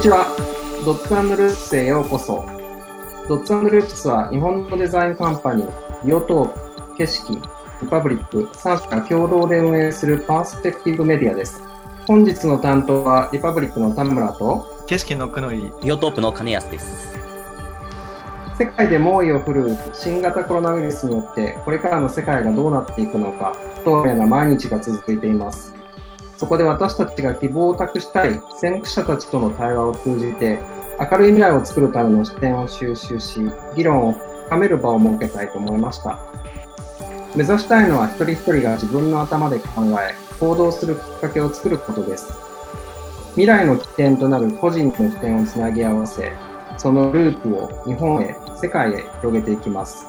にちは。ドッツループスへようこそ。ドッツループスは日本のデザインカンパニー、ビオトープ、景色、リパブリック3社が共同で運営するパースペクティブメディアです。本日の担当はリパブリックの田村と景色のくのいビオトープの金安です。世界で猛威を振るう新型コロナウイルスによってこれからの世界がどうなっていくのか不透明な毎日が続いています。そこで私たちが希望を託したい先駆者たちとの対話を通じて、明るい未来を作るための視点を収集し、議論を深める場を設けたいと思いました。目指したいのは一人一人が自分の頭で考え、行動するきっかけを作ることです。未来の起点となる個人の視点をつなぎ合わせ、そのループを日本へ、世界へ広げていきます。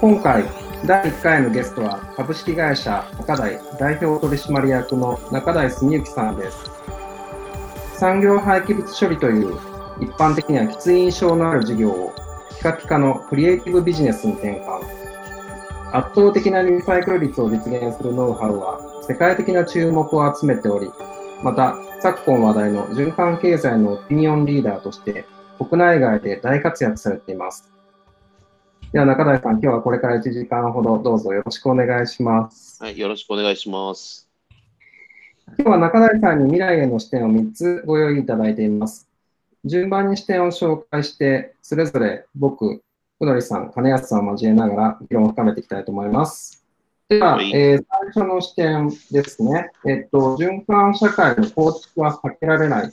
今回、第1回のゲストは株式会社中台代表取締役の中台澄之さんです。産業廃棄物処理という一般的にはきつい印象のある事業をピカピカのクリエイティブビジネスに転換。圧倒的なリサイクル率を実現するノウハウは世界的な注目を集めており、また昨今話題の循環経済のオピニオンリーダーとして国内外で大活躍されています。では中台さん、今日はこれから1時間ほどどうぞよろしくお願いします。はい、よろしくお願いします。今日は中台さんに未来への視点を3つご用意いただいています。順番に視点を紹介して、それぞれ僕、うのりさん、金安さんを交えながら議論を深めていきたいと思います。では、はい、えー、最初の視点ですね。えっと、循環社会の構築は避けられない。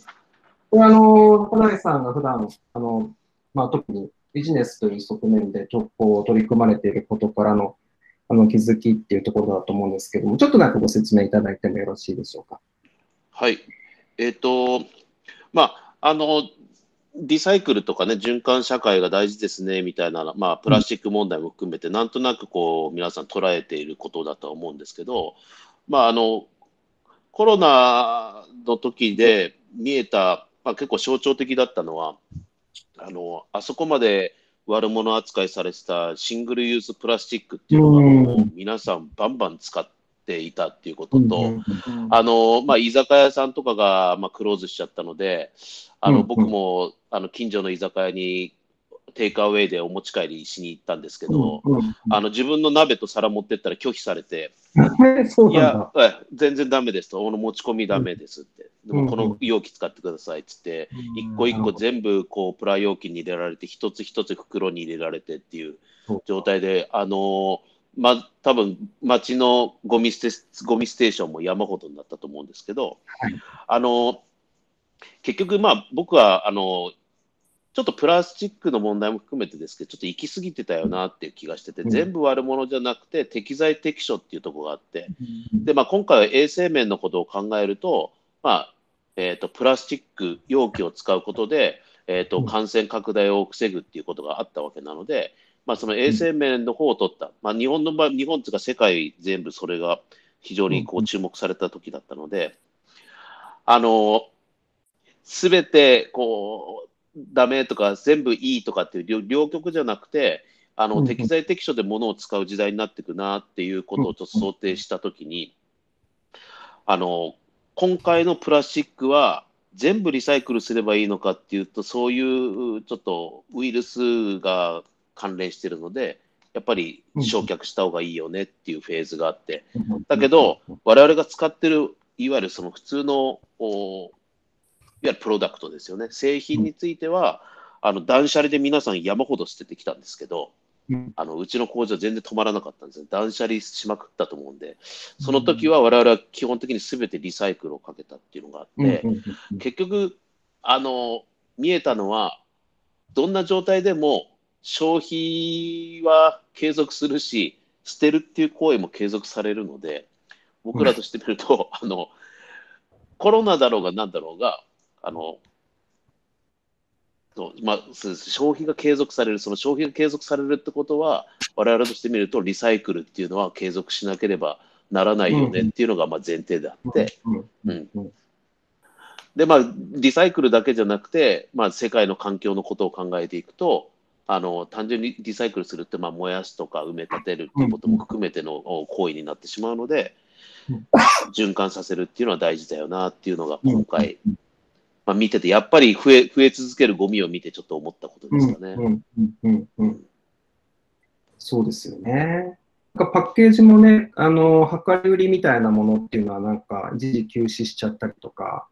これは、あの、中台さんが普段、あの、まあ、特にビジネスという側面でこう取り組まれていることからのあの気づきっていうところだと思うんですけども、ちょっとなんかご説明いただいてもよろしいでしょうか？はい。えっ、ー、と、まあ、あの、リサイクルとかね、循環社会が大事ですね、みたいな、まあ、プラスチック問題も含めて、なんとなくこう、皆さん捉えていることだと思うんですけど、まあ、あの、コロナの時で見えた、まあ、結構象徴的だったのは、あのあそこまで悪者扱いされてたシングルユースプラスチックっていうのがもう皆さんバンバン使っていたっていうことと、あのまあ、居酒屋さんとかが、まあ、クローズしちゃったので、あの僕もあの近所の居酒屋にテイクアウェイでお持ち帰りしに行ったんですけど、うんうん、あの自分の鍋と皿持ってったら拒否されて、いや、全然だめですと、持ち込みだめですって、でもこの容器使ってくださいっつって、一個一個全部こうプラ容器に入れられて、一つ一つ袋に入れられてっていう状態で、あのま、多分町のゴミステゴミステーションも山ほどになったと思うんですけど、はい、あの結局、まあ、僕はあのちょっとプラスチックの問題も含めてですけど、ちょっと行き過ぎてたよなっていう気がしてて、全部悪者じゃなくて、適材適所っていうところがあって、で、まあ、今回は衛生面のことを考えると、まあ、えっ、ー、と、プラスチック容器を使うことで、えっ、ー、と、感染拡大を防ぐっていうことがあったわけなので、まあ、その衛生面の方を取った、まあ、日本の場合、日本というか世界全部それが非常にこう注目された時だったので、あの、すべてこうダメとか全部いいとかっていう両極じゃなくてあの、適材適所で物を使う時代になっていくなっていうことをちょっと想定したときに、あの今回のプラスチックは全部リサイクルすればいいのかっていうとそういうちょっとウイルスが関連してるのでやっぱり焼却した方がいいよねっていうフェーズがあって。だけど我々が使ってるいわゆるその普通のわゆるプロダクトですよね。製品については、あの断捨離で皆さん山ほど捨ててきたんですけど、あのうちの工場全然止まらなかったんですよ。断捨離しまくったと思うんで、その時は我々は基本的に全てリサイクルをかけたっていうのがあって、結局、あの、見えたのは、どんな状態でも消費は継続するし、捨てるっていう行為も継続されるので、僕らとしてみると、あの、コロナだろうが何だろうが、あの、まあ、消費が継続される、その消費が継続されるってことは、我々としてみると、リサイクルっていうのは継続しなければならないよねっていうのがまあ前提であって、うん、で、まあ、リサイクルだけじゃなくて、まあ、世界の環境のことを考えていくと、あの単純にリサイクルするって、まあ、燃やすとか埋め立てるっていうことも含めての行為になってしまうので、循環させるっていうのは大事だよなっていうのが今回まあ、見てて、やっぱり増え増え続けるゴミを見てちょっと思ったことですかね。うんうんうんうん、そうですよね。なんかパッケージもね、あの、量り売りみたいなものっていうのはなんか一時休止しちゃったりとか、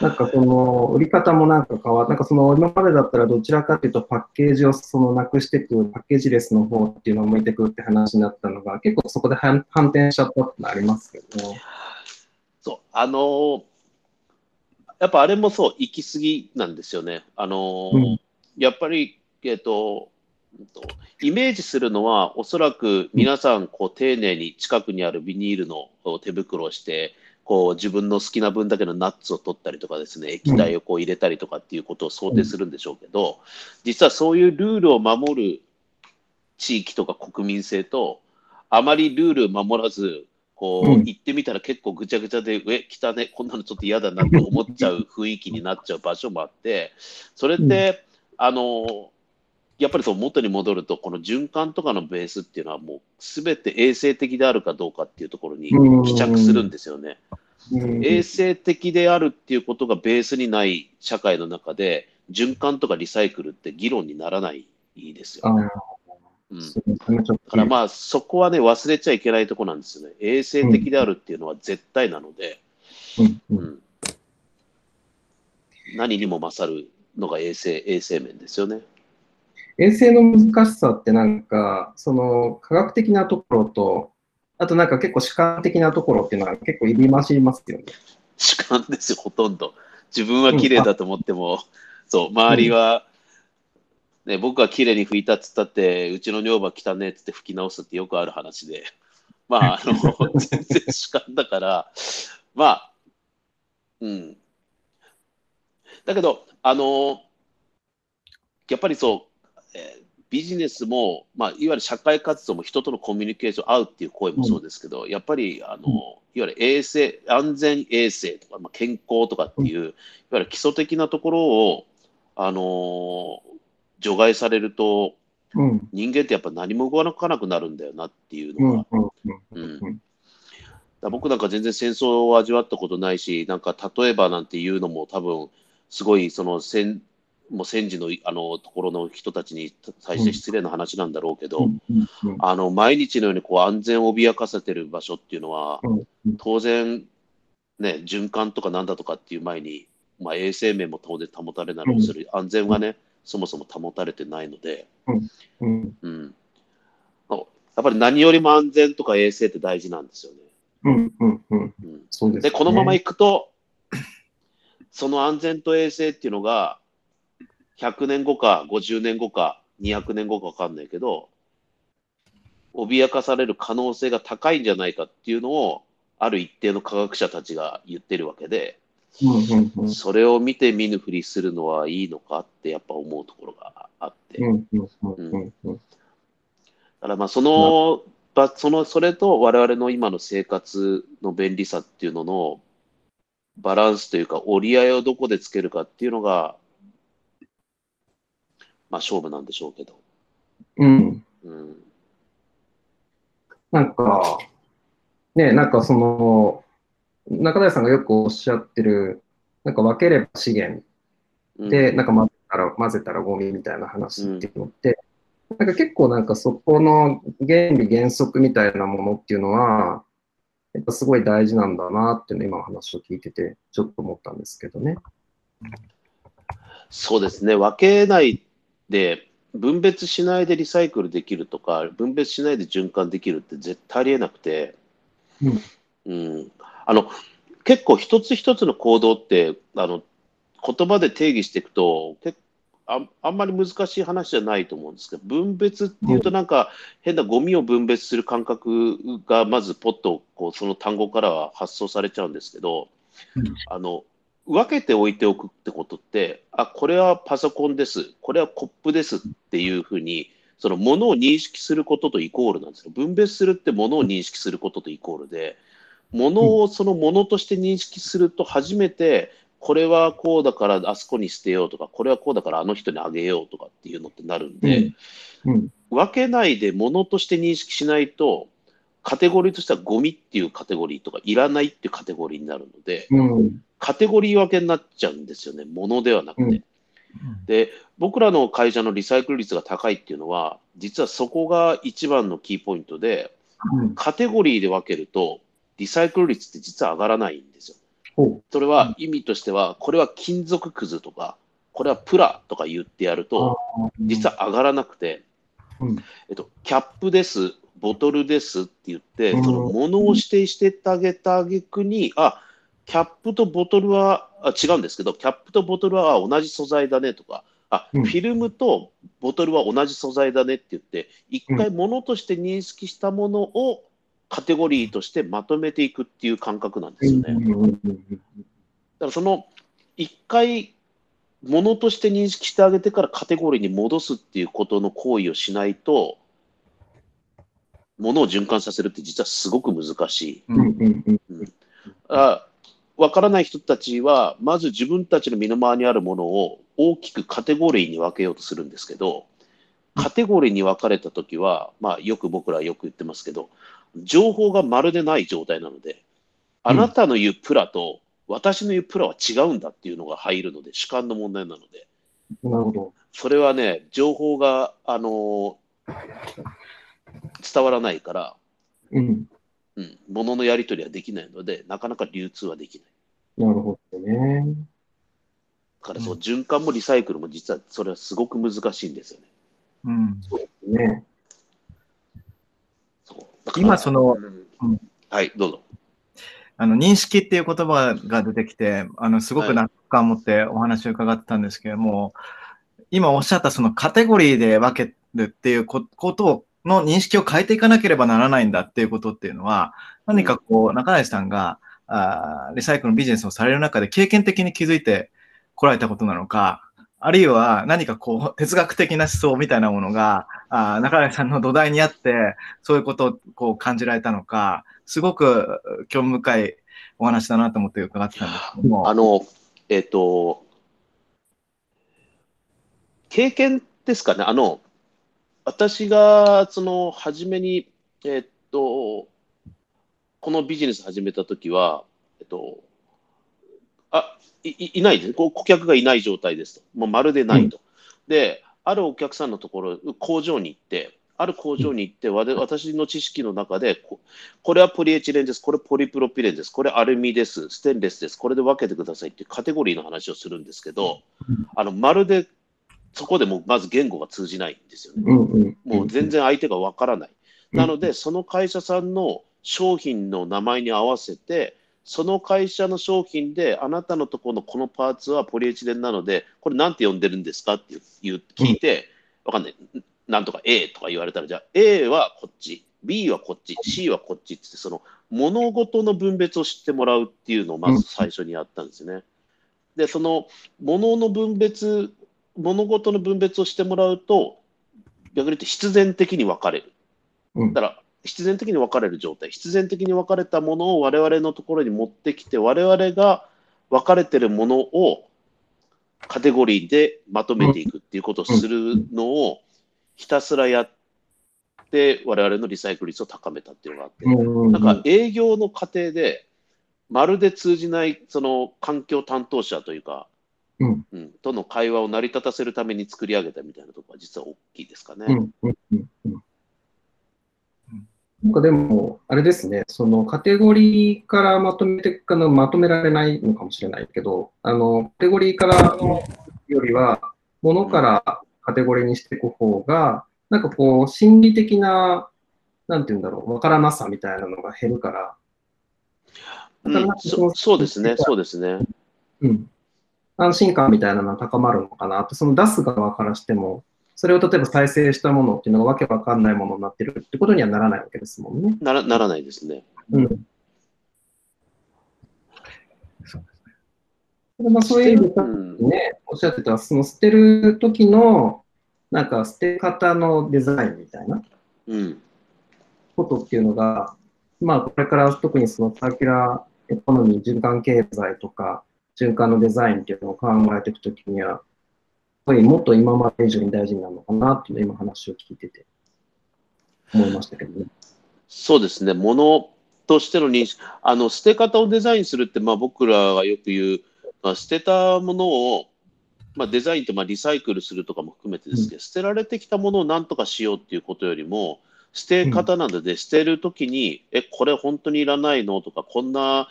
なんかその売り方もなんか変わっなんかその今までだったらどちらかというとパッケージをそのなくしていく、パッケージレスの方っていうのを向いてくるって話になったのが、結構そこで反反転しちゃったってのありますけど、そう、あのーやっぱあれもそう、行き過ぎなんですよね。あのーうんやっぱり、えっと、イメージするのは、おそらく皆さん、こう、丁寧に近くにあるビニールの手袋をして、こう、自分の好きな分だけのナッツを取ったりとかですね、液体をこう入れたりとかっていうことを想定するんでしょうけど、実はそういうルールを守る地域とか国民性と、あまりルールを守らず、こう、うん。行ってみたら結構ぐちゃぐちゃで、え、来たね、こんなのちょっと嫌だなって思っちゃう 雰囲気になっちゃう場所もあって、それって、あの、やっぱりそう元に戻ると、この循環とかのベースっていうのはもう全て衛生的であるかどうかっていうところに帰着するんですよね。うん。衛生的であるっていうことがベースにない社会の中で、循環とかリサイクルって議論にならないですよ。あーうん、からまあそこはね忘れちゃいけないところなんですよね。衛生的であるっていうのは絶対なので、うんううんん、何にも勝るのが衛生衛生面ですよね。衛生の難しさってなんか、その科学的なところと、あとなんか結構主観的なところっていうのは結構入り混じりますよね。主観ですよ、ほとんど。自分は綺麗だと思っても、そう、周りは、ね、僕が綺麗に拭いたっつったって、うちの女房汚ねっつって拭き直すってよくある話で、まあ、あの、全然主観だから、まあ、うん。だけど、あの、やっぱりそう、えービジネスも、まあ、いわゆる社会活動も人とのコミュニケーション、合うっていう声もそうですけど、やっぱりあの、うん。いわゆる衛生、安全衛生とか、まあ、健康とかっていう、いわゆる基礎的なところを、あのー除外されると、うん。人間ってやっぱ何も動かなくなるんだよなっていううのが、ん。うん。だ僕なんか全然戦争を味わったことないし、なんか例えばなんていうのも多分、すごいその戦もう戦時のあのところの人たちに対して失礼な話なんだろうけど。あの毎日のようにこう安全を脅かせてる場所っていうのは、うん。当然、ね、循環とかなんだとかっていう前に、まあ、衛生面も当然保たれなるする、安全がね、そもそも保たれてないので、うん。うん、やっぱり何よりも安全とか衛生って大事なんですよね。うん。うん。うん。うんそうでこのままいくと、その安全と衛生っていうのが、100年後か50年後か200年後か分かんないけど、脅かされる可能性が高いんじゃないかっていうのを、ある一定の科学者たちが言ってるわけで。それを見て見ぬふりするのはいいのかってやっぱ思うところがあって、だ。からまあその、ばそのそれと我々の今の生活の便利さっていうののバランスというか折り合いをどこでつけるかっていうのが、まあ勝負なんでしょうけど。うん。うん。なんか、ね、なんかその、中谷さんがよくおっしゃってる、なんか分ければ資源。うん。で、なんか混ぜたら、混ぜたらゴミみたいな話っていうのって、なんか結構なんかそこの原理原則みたいなものっていうのは、やっぱすごい大事なんだなっていうのを今の話を聞いてて、ちょっと思ったんですけどね。そうですね、分けないで、分別しないでリサイクルできるとか、分別しないで循環できるって絶対ありえなくて、うんあの結構一つ一つの行動ってあの言葉で定義していくと結ああんまり難しい話じゃないと思うんですけど、分別っていうとなんか変なゴミを分別する感覚がまずポッとこうその単語からは発想されちゃうんですけど、うん。あの分けておいておくってことって、あ、これはパソコンです、これはコップですっていうふうに、そのものを認識することとイコールなんですよ。分別するってものを認識することとイコールで、ものをそのものとして認識すると初めて、これはこうだからあそこに捨てようとか、これはこうだからあの人にあげようとかっていうのってなるんで、うん。分けないでものとして認識しないと、カテゴリーとしてはゴミっていうカテゴリーとか、いらないっていうカテゴリーになるので、うん。カテゴリー分けになっちゃうんですよね、ものではなくて。うんで、僕らの会社のリサイクル率が高いっていうのは、実はそこが一番のキーポイントで、うん。カテゴリーで分けると、リサイクル率って実は上がらないんですよ。ほそれは意味としては、これは金属くずとか、これはプラとか言ってやるう。と、実は上がらなくて、うん。えっと、キャップです、ボトルですって言って、うん。そのものを指定してってあげたあげくに、あキャップとボトルはあ違うんですけど、キャップとボトルはあ同じ素材だねとか、あうん。フィルムとボトルは同じ素材だねって言って、一回ものとして認識したものをカテゴリーとしてまとめていくっていう感覚なんですよね。だからその一回ものとして認識してあげてからカテゴリーに戻すっていうことの行為をしないと、ものを循環させるって実はすごく難しい。うんあわからない人たちは、まず自分たちの身の回りにあるものを大きくカテゴリーに分けようとするんですけど、カテゴリーに分かれたときは、まあ、よく僕らはよく言ってますけど、情報がまるでない状態なので、あなたの言うプラと私の言うプラは違うんだっていうのが入るので、主観の問題なので、なるほど。それはね、情報が、あの伝わらないから、うん。うん、物のやり取りはできないので、なかなか流通はできない。なるほどね。だからそうの循環もリサイクルも実はそれはすごく難しいんですよね。うんね。そうだから今そのうんうんはい、どうぞ。あの認識っていう言葉が出てきて、あのすごく納得感を持ってお話を伺ってたんですけれども、今おっしゃったそのカテゴリーで分けるっていうこことの認識を変えていかなければならないんだっていうことっていうのは、何かこう、中西さんがあーリサイクルのビジネスをされる中で経験的に気づいてこられたことなのか、あるいは何かこう、哲学的な思想みたいなものが、あ中西さんの土台にあって、そういうことをこう感じられたのか、すごく興味深いお話だなと思って伺ってたんですけども。あの、えっ、と、経験ですかね。あの、私が、その、初めに、えっ、と、このビジネス始めたときは、えっと、いないです。こう顧客がいない状態ですと。もうまるでないと。で、あるお客さんのところ、工場に行って、ある工場に行って、わで私の知識の中でこ、これはポリエチレンです、これポリプロピレンです、これアルミです、ステンレスです、これで分けてくださいっていうカテゴリーの話をするんですけど、あのまるでそこでもうまず言語が通じないんですよね。うんうん。もう全然相手が分からない。うんなので、その会社さんの商品の名前に合わせて、その会社の商品で、あなたのところのこのパーツはポリエチレンなので、これなんて呼んでるんですかっていう聞いて、わかんない。なんとか A とか言われたら、じゃあ A はこっち、B はこっち、C はこっちってその物事の分別を知ってもらうっていうのをまず最初にやったんですね。で、その物の分別、物事の分別をしてもらうと、逆に言って必然的に分かれる。うんだから、必然的に分かれる状態、必然的に分かれたものを我々のところに持ってきて、我々が分かれてるものをカテゴリーでまとめていくっていうことをするのをひたすらやって、我々のリサイクル率を高めたっていうのがあって、うん。なんか営業の過程で、まるで通じないその環境担当者というか、うん。うん、との会話を成り立たせるために作り上げたみたいなところは実は大きいですかね。うんうんなんかでも、あれですね、そのカテゴリーからまとめていくかのまとめられないのかもしれないけど、あのカテゴリーからよりは、ものからカテゴリーにしていく方が、なんかこう、心理的な、なんていうんだろう、わからなさみたいなのが減るから、うん、そそうですね、そうですね。うん、安心感みたいなのが高まるのかな。って、その出す側からしても、それを例えば再生したものっていうのがわけわかんないものになってるってことにはならないわけですもんね。ならならないですね。うん。そうでまあ、そういう意味でね、おっしゃってた、その捨てる時の、なんか捨て方のデザインみたいなうん、ことっていうのが、まあ、これから特にそのサーキュラーエコノミー、循環経済とか、循環のデザインっていうのを考えていくときには、やっぱりもっと今まで以上に大事になるのかなっていうのを今話を聞いてて思いましたけどね。そうですね、ものとしての認識、あの捨て方をデザインするって、まあ、僕らがよく言う、まあ、捨てたものを、まあ、デザインってまあリサイクルするとかも含めてですけど、捨てられてきたものを何とかしようっていうことよりも、捨て方なので、捨てるときに、え、これ本当にいらないのとか、こんな、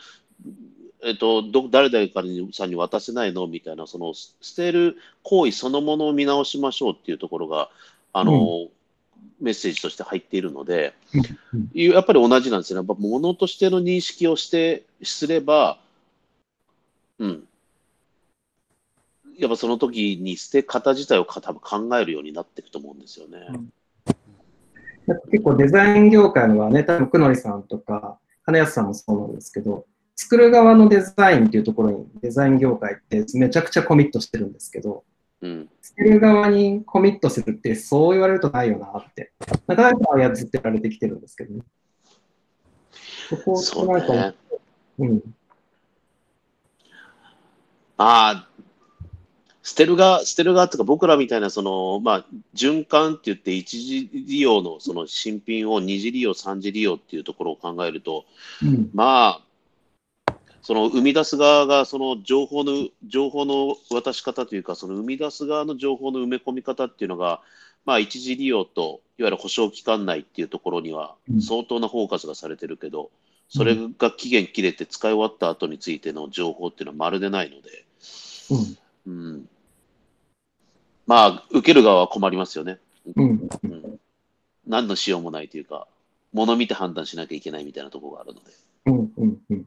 えっと、ど誰々かにさんに渡せないの？みたいな、その捨てる行為そのものを見直しましょうっていうところが、あの、メッセージとして入っているので、やっぱり同じなんですよね。やっぱ物としての認識をしてすれば、うん。やっぱその時に捨て方自体を多分考えるようになっていくと思うんですよね。結構デザイン業界のはね、多分、くのりさんとか、金安さんもそうなんですけど、作る側のデザインっていうところにデザイン業界ってめちゃくちゃコミットしてるんですけど、うん、作る側にコミットするってそう言われるとないよなって、なかなか操ってられてきてるんですけどね。そこをなんか、ね、うん。ああ、捨てる側、捨てる側とか僕らみたいな、その、まあ、循環って言って一次利用のその新品を二次利用、三次利用っていうところを考えると、うん、まあ、その生み出す側がその情報の情報の渡し方というか、その生み出す側の情報の埋め込み方っていうのが、まあ、一時利用といわゆる保証期間内っていうところには相当なフォーカスがされてるけど、それが期限切れて使い終わった後についての情報っていうのはまるでないので、うん、うん、まあ、受ける側は困りますよね。うん、うん、何のしようもないというか、もの見て判断しなきゃいけないみたいなところがあるので。うんうんうん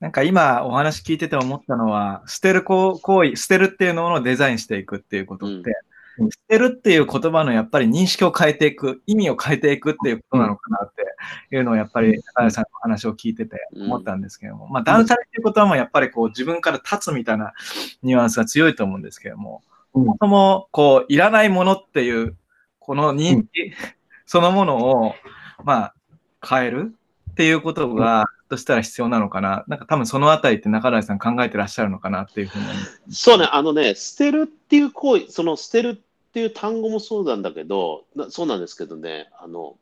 なんか今お話聞いてて思ったのは、捨てる行為、捨てるっていうのをデザインしていくっていうことって、うん、捨てるっていう言葉のやっぱり認識を変えていく、意味を変えていくっていうことなのかなっていうのをやっぱり高橋さんの話を聞いてて思ったんですけども、うん、まあ断捨離っていうことはもやっぱりこう自分から立つみたいなニュアンスが強いと思うんですけども、そもそもこういらないものっていうこの認識そのものをまあ変えるっていうことが、としたら必要なのかな。なんか多分そのあたりって中谷さん考えてらっしゃるのかなっていうふうに。そうね、あのね、捨てるっていう行為、その捨てるっていう単語もそうなんだけど、そうなんですけどね、あの、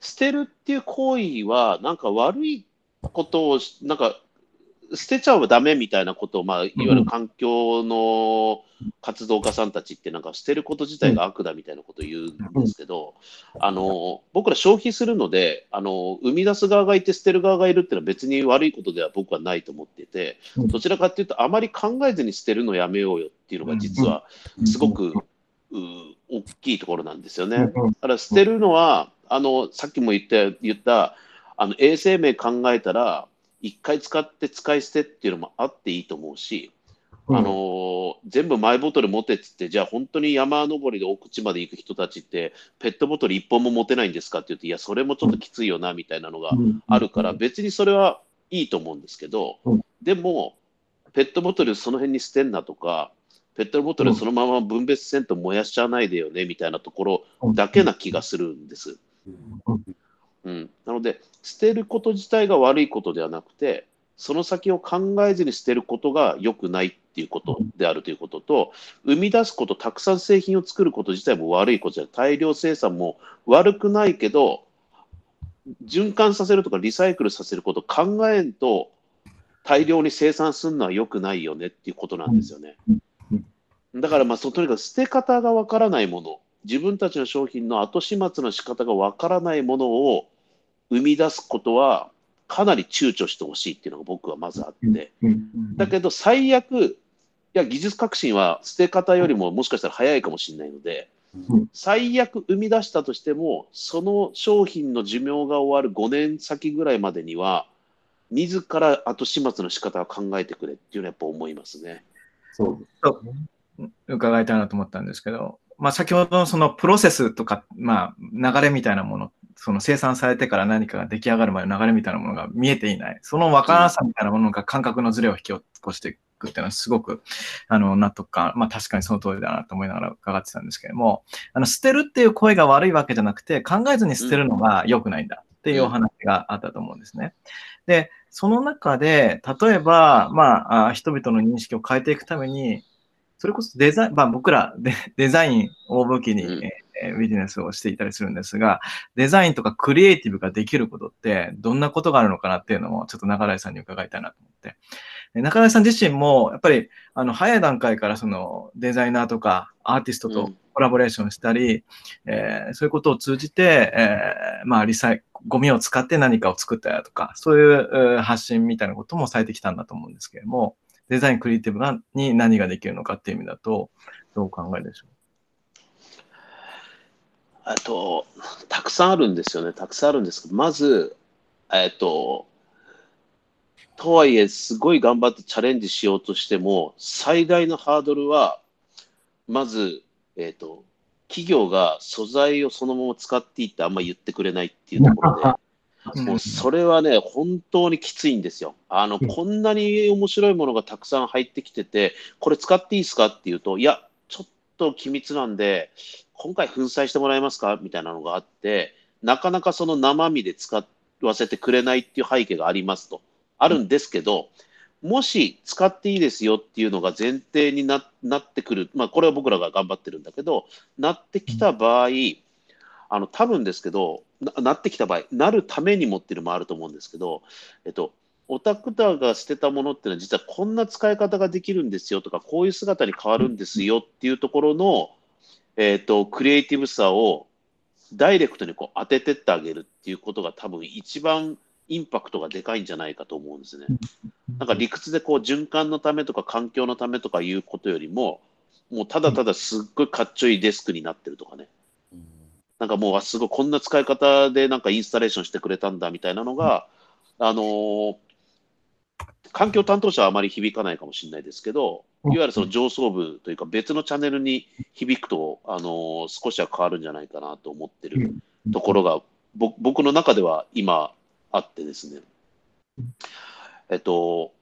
捨てるっていう行為は、なんか悪いことを、なんか捨てちゃうダメみたいなことを、まあ、いわゆる環境の活動家さんたちって、なんか捨てること自体が悪だみたいなことを言うんですけど、あの僕ら消費するのであの、生み出す側がいて捨てる側がいるっていうのは別に悪いことでは僕はないと思っていて、どちらかっていうと、あまり考えずに捨てるのやめようよっていうのが実はすごく、大きいところなんですよね。だから捨てるのは、あのさっきも言った言ったあの衛生面考えたら、一回使って使い捨てっていうのもあっていいと思うし、うん、あの全部マイボトル持てっつって、じゃあ本当に山登りで奥地まで行く人たちって、ペットボトル1本も持てないんですかって言って、いや、それもちょっときついよなみたいなのがあるから、別にそれはいいと思うんですけど、でも、ペットボトルその辺に捨てんなとか、ペットボトルそのまま分別せんと燃やしちゃわないでよねみたいなところだけな気がするんです。うん、なので、捨てること自体が悪いことではなくて、その先を考えずに捨てることが良くないっていうことであるということと、生み出すこと、たくさん製品を作ること自体も悪いことじゃ大量生産も悪くないけど、循環させるとかリサイクルさせること考えんと、大量に生産するのは良くないよねっていうことなんですよね。だからまあ、とにかく捨て方がわからないもの、自分たちの商品の後始末の仕方がわからないものを生み出すことはかなり躊躇してほしいっていうのが僕はまずあって、だけど最悪、いや技術革新は捨て方よりももしかしたら早いかもしれないので、最悪生み出したとしても、その商品の寿命が終わる5年先ぐらいまでには、自ら後始末の仕方を考えてくれっていうのはやっぱ思いますね。そう。伺いたいなと思ったんですけど、まあ、先ほどのそのプロセスとか、まあ、流れみたいなものその生産されてから何かが出来上がるまでの流れみたいなものが見えていない。その分からなさみたいなものが感覚のズレを引き起こしていくっていうのはすごく、あの、納得感、まあ確かにその通りだなと思いながら伺ってたんですけども、あの、捨てるっていう声が悪いわけじゃなくて、考えずに捨てるのが良くないんだっていうお話があったと思うんですね。で、その中で、例えば、まあ、人々の認識を変えていくために、それこそデザイン、まあ僕らデ デザインを武器に、ええービジネスをしていたりするんですが、デザインとかクリエイティブができることって、どんなことがあるのかなっていうのも、ちょっと中台さんに伺いたいなと思って。で中台さん自身も、やっぱり、あの、早い段階から、その、デザイナーとか、アーティストとうんコラボレーションしたり、えーそういうことを通じて、えーまあ、リサイ、ゴミを使って何かを作ったりとか、そういうえー発信みたいなこともされてきたんだと思うんですけれども、デザイン、クリエイティブがに何ができるのかっていう意味だと、どうお考えでしょあと、たくさんあるんですよね。たくさんあるんですけど、まず、えっと、とはいえ、すごい頑張ってチャレンジしようとしても、最大のハードルは、まず、えっと、企業が素材をそのまま使っていいってあんま言ってくれないっていうところで、う。もうそれはね、本当にきついんですよ。あの、うんこんなに面白いものがたくさん入ってきてて、これ使っていいですかっていうと、いや、と機密なんで、今回粉砕してもらえますか？みたいなのがあって、なかなかその生身で使わせてくれないっていう背景がありますと。あるんですけど、もし使っていいですよっていうのが前提にななってくる、まあ、これは僕らが頑張ってるんだけど、なってきた場合、あの多分ですけどな、なってきた場合、なるためにもっていうのもあると思うんですけど、えっと、オタクタが捨てたものっていうのは、実はこんな使い方ができるんですよとか、こういう姿に変わるんですよっていうところの、えっと、クリエイティブさをダイレクトにこう当ててってあげるっていうことが多分一番インパクトがでかいんじゃないかと思うんですね。なんか理屈でこう循環のためとか環境のためとかいうことよりも、もうただただすっごいかっちょいいデスクになってるとかね。なんかもう、あすごいこんな使い方でなんかインスタレーションしてくれたんだみたいなのが、あのー環境担当者はあまり響かないかもしれないですけど、いわゆるその上層部というか別のチャンネルに響くと、あのー少しは変わるんじゃないかなと思ってるところが、ぼ僕の中では今あってですね。えっと、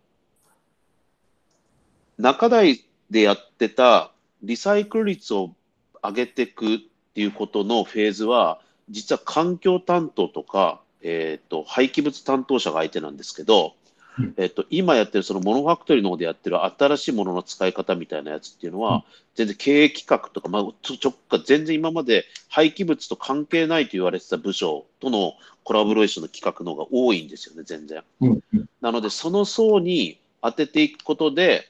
中台でやってたリサイクル率を上げていくっていうことのフェーズは、実は環境担当とか、えっと廃棄物担当者が相手なんですけどうん、えっと今やってるそのモノファクトリーの方でやってる新しいものの使い方みたいなやつっていうのは、全然経営企画とか、まあ、ちょちょ全然今まで廃棄物と関係ないと言われてた部署とのコラボレーションの企画の方が多いんですよね、全然。うんうん。なので、その層に当てていくことで、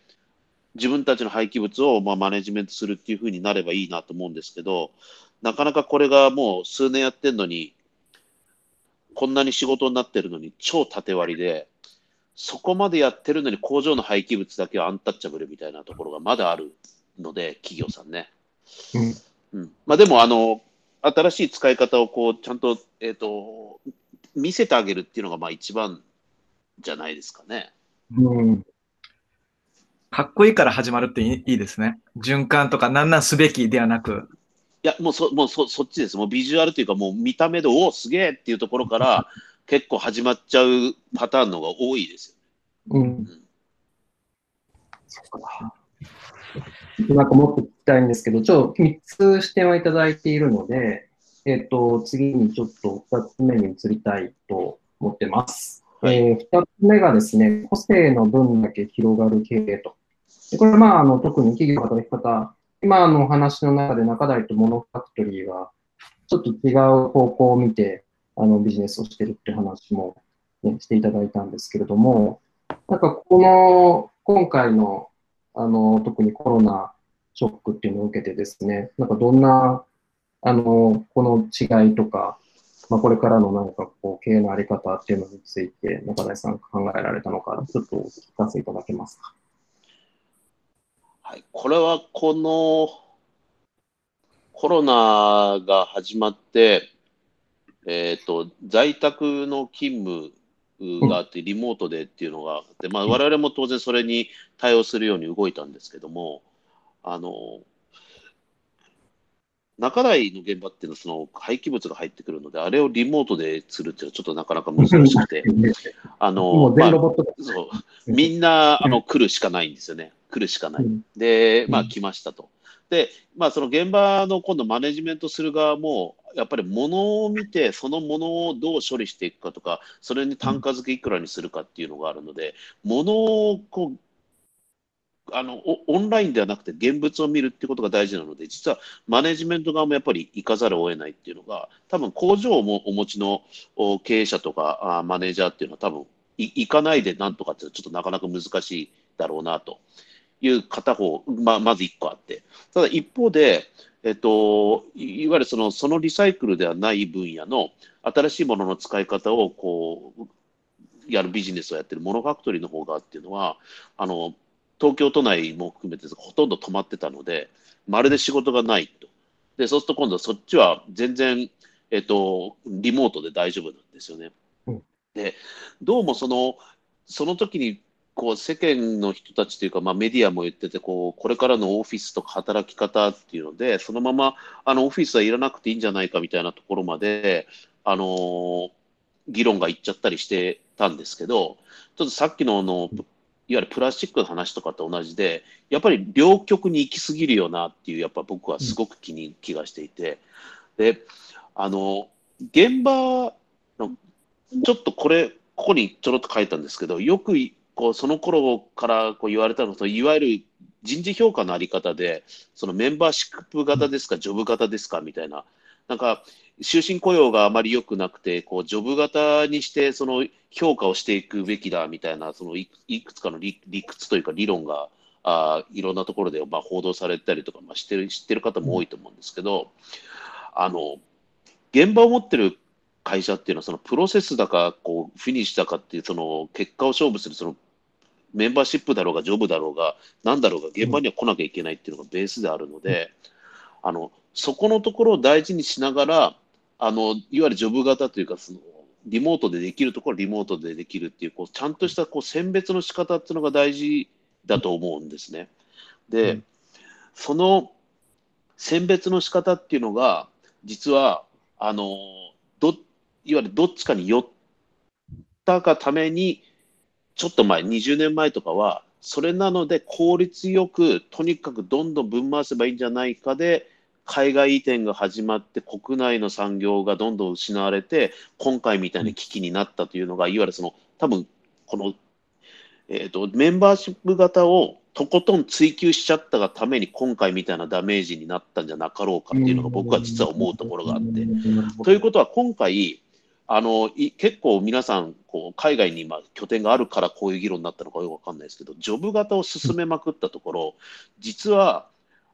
自分たちの廃棄物をまあマネジメントするっていうふうになればいいなと思うんですけど、なかなかこれがもう数年やってるのに、こんなに仕事になってるのに超縦割りで、そこまでやってるのに工場の廃棄物だけはアンタッチャブルみたいなところがまだあるので、企業さんね。うんうんまあ、でもあの、新しい使い方をこうちゃんと,、えー、と見せてあげるっていうのがまあ一番じゃないですかね。うんかっこいいから始まるっていいいいですね。循環とかなんなんすべきではなく。いや、もうそもうそそっちです。もうビジュアルというか、もう見た目で、おお、すげえっていうところから、結構始まっちゃうパターンの方が多いですうんよ。そっか。なんかもっと聞きたいんですけど、ちょっと3つ視点をいただいているので、えっ、と、次にちょっと2つ目に移りたいと思ってます。はいえー、2つ目がですね、個性の分だけ広がる経営と。でこれはまあ、あの、特に企業の働き方、今のお話の中で中台とモノファクトリーがちょっと違う方向を見て、あの、ビジネスをしてるって話も、ね、していただいたんですけれども、なんかこの、今回の、あの、特にコロナショックっていうのを受けてですね、なんかどんな、あの、この違いとか、まあ、これからのなんかこう、経営のあり方っていうのについて、中台さん考えられたのか、ちょっとお聞かせいただけますか？はい、これはこのコロナが始まって、えっと在宅の勤務があって、リモートでっていうのがあって、まあ、我々も当然それに対応するように動いたんですけども、あの中台の現場っていうのはその廃棄物が入ってくるので、あれをリモートでするっていうのはちょっとなかなか難しくて、あのまあそう。みんなあの来るしかないんですよね、来るしかない。で、まあうん。来ましたと。で、まあその現場の今度マネジメントする側も、やっぱり物を見て、その物をどう処理していくかとか、それに単価付けいくらにするかっていうのがあるので、物をこう、あのオンラインではなくて現物を見るっていうことが大事なので、実はマネジメント側もやっぱり行かざるを得ないっていうのが、多分工場をお持ちの経営者とかあマネージャーっていうのは、多分行かないでなんとかってちょっとなかなか難しいだろうなという片方、ままず1個あって、ただ一方で、えっと、いわゆるそのそのリサイクルではない分野の新しいものの使い方をこうやるビジネスをやってるモノファクトリーの方がっていうのは、あの東京都内も含めてほとんど止まってたので、まるで仕事がないと。で、そうすると今度そっちは全然、えっと、リモートで大丈夫なんですよね。うん、で、どうもその、その時にこう世間の人たちというか、まあ、メディアも言っててこう、これからのオフィスとか働き方っていうので、そのままあのオフィスはいらなくていいんじゃないかみたいなところまで、あのー、議論がいっちゃったりしてたんですけど、ちょっとさっきののいわゆるプラスチックの話とかと同じで、やっぱり両極に行き過ぎるよなっていう、やっぱ僕はすごく気に、気がしていて、で、あの、現場の、ちょっとこれ、ここにちょろっと書いたんですけど、よくこうその頃からこう言われたのと、いわゆる人事評価のあり方で、そのメンバーシップ型ですか、ジョブ型ですかみたいな、なんか終身雇用があまり良くなくて、こうジョブ型にしてその評価をしていくべきだみたいな、そのいくつかの理理屈というか理論があいろんなところでまあ報道されたりとか、まあ、してる知ってる方も多いと思うんですけど、あの現場を持ってる会社っていうのは、そのプロセスだかこうフィニッシュだかっていうその結果を勝負するそのメンバーシップだろうが、ジョブだろうが、なんだろうが、現場には来なきゃいけないっていうのがベースであるので、あのそこのところを大事にしながら、あのいわゆるジョブ型というかそのリモートでできるところはリモートでできるっていうこうちゃんとしたこう選別の仕方っていうのが大事だと思うんですね。で、うん、その選別の仕方っていうのが実はあのどいわゆるどっちかに寄ったがためにちょっと前20年前とかはそれなので効率よくとにかくどんどんぶん回せばいいんじゃないかで海外移転が始まって国内の産業がどんどん失われて今回みたいな危機になったというのがいわゆるその多分この、えーと、メンバーシップ型をとことん追求しちゃったがために今回みたいなダメージになったんじゃなかろうかっていうのが僕は実は思うところがあって。ということは今回あの結構皆さんこう海外に今拠点があるからこういう議論になったのかよくわかんないですけどジョブ型を進めまくったところ実は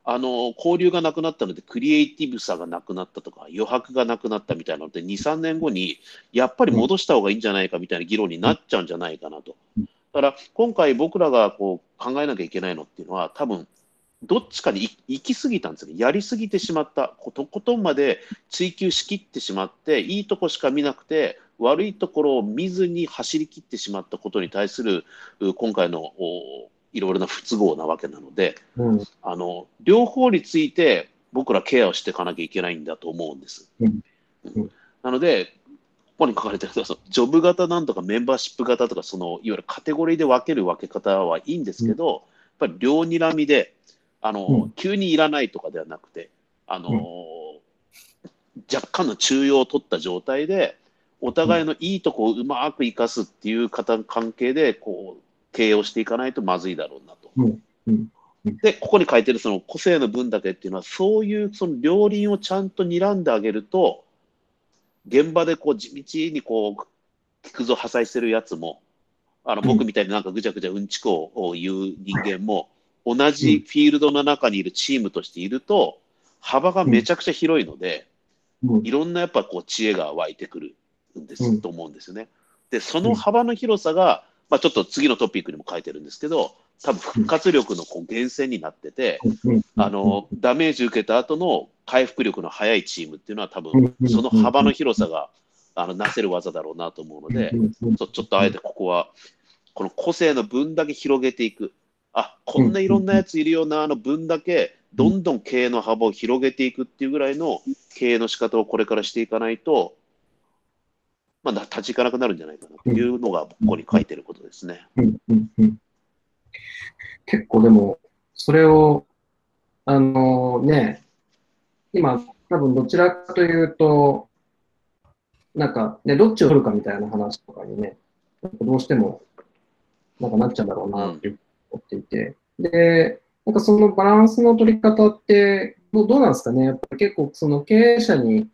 あの交流がなくなったので、クリエイティブさがなくなったとか、余白がなくなったみたいなので、2、3年後にやっぱり戻した方がいいんじゃないかみたいな議論になっちゃうんじゃないかなと。だから今回僕らがこう考えなきゃいけないのっていうのは、多分どっちかに行き過ぎたんですね。やりすぎてしまった。とことんまで追求しきってしまって、いいとこしか見なくて、悪いところを見ずに走り切ってしまったことに対する今回のいろいろな不都合なわけなので、うん、あの両方について僕らケアをしていかなきゃいけないんだと思うんです。うんうん、なので、ここに書かれてるそのジョブ型なんとかメンバーシップ型とかそのいわゆるカテゴリーで分ける分け方はいいんですけど、やっぱり両にらみであの、急にいらないとかではなくて、あの若干の中庸を取った状態でお互いのいいとこをうまく生かすっていう関係でこう経営をしていかないとまずいだろうなと。うん。うん。で、ここに書いてるその個性の分だけっていうのは、そういうその両輪をちゃんと睨んであげると、現場でこう地道にこう、聞くぞ破砕してるやつも、あの僕みたいになんかぐちゃぐちゃうんちくを言う人間も、同じフィールドの中にいるチームとしていると、幅がめちゃくちゃ広いので、いろんなやっぱこう知恵が湧いてくるんです、と思うんですよね。で、その幅の広さが、まあ、ちょっと次のトピックにも書いてるんですけど、多分復活力のこう源泉になってて、あのダメージ受けた後の回復力の速いチームっていうのは、多分その幅の広さがあのなせる技だろうなと思うので、ちょちょっとあえてここは、この個性の分だけ広げていく、あこんないろんなやついるよな、あの分だけ、どんどん経営の幅を広げていくっていうぐらいの経営の仕方をこれからしていかないと、まあ、立ち行かなくなるんじゃないかなというのが、ここに書いてることですね。うんうんうん、結構でも、それを、あのね、今、多分どちらかというと、なんか、ね、どっちを取るかみたいな話とかにね、どうしても、なんかなっちゃうんだろうなって思っていて、で、なんかそのバランスの取り方ってどうなんですかねやっぱ結構その経営者に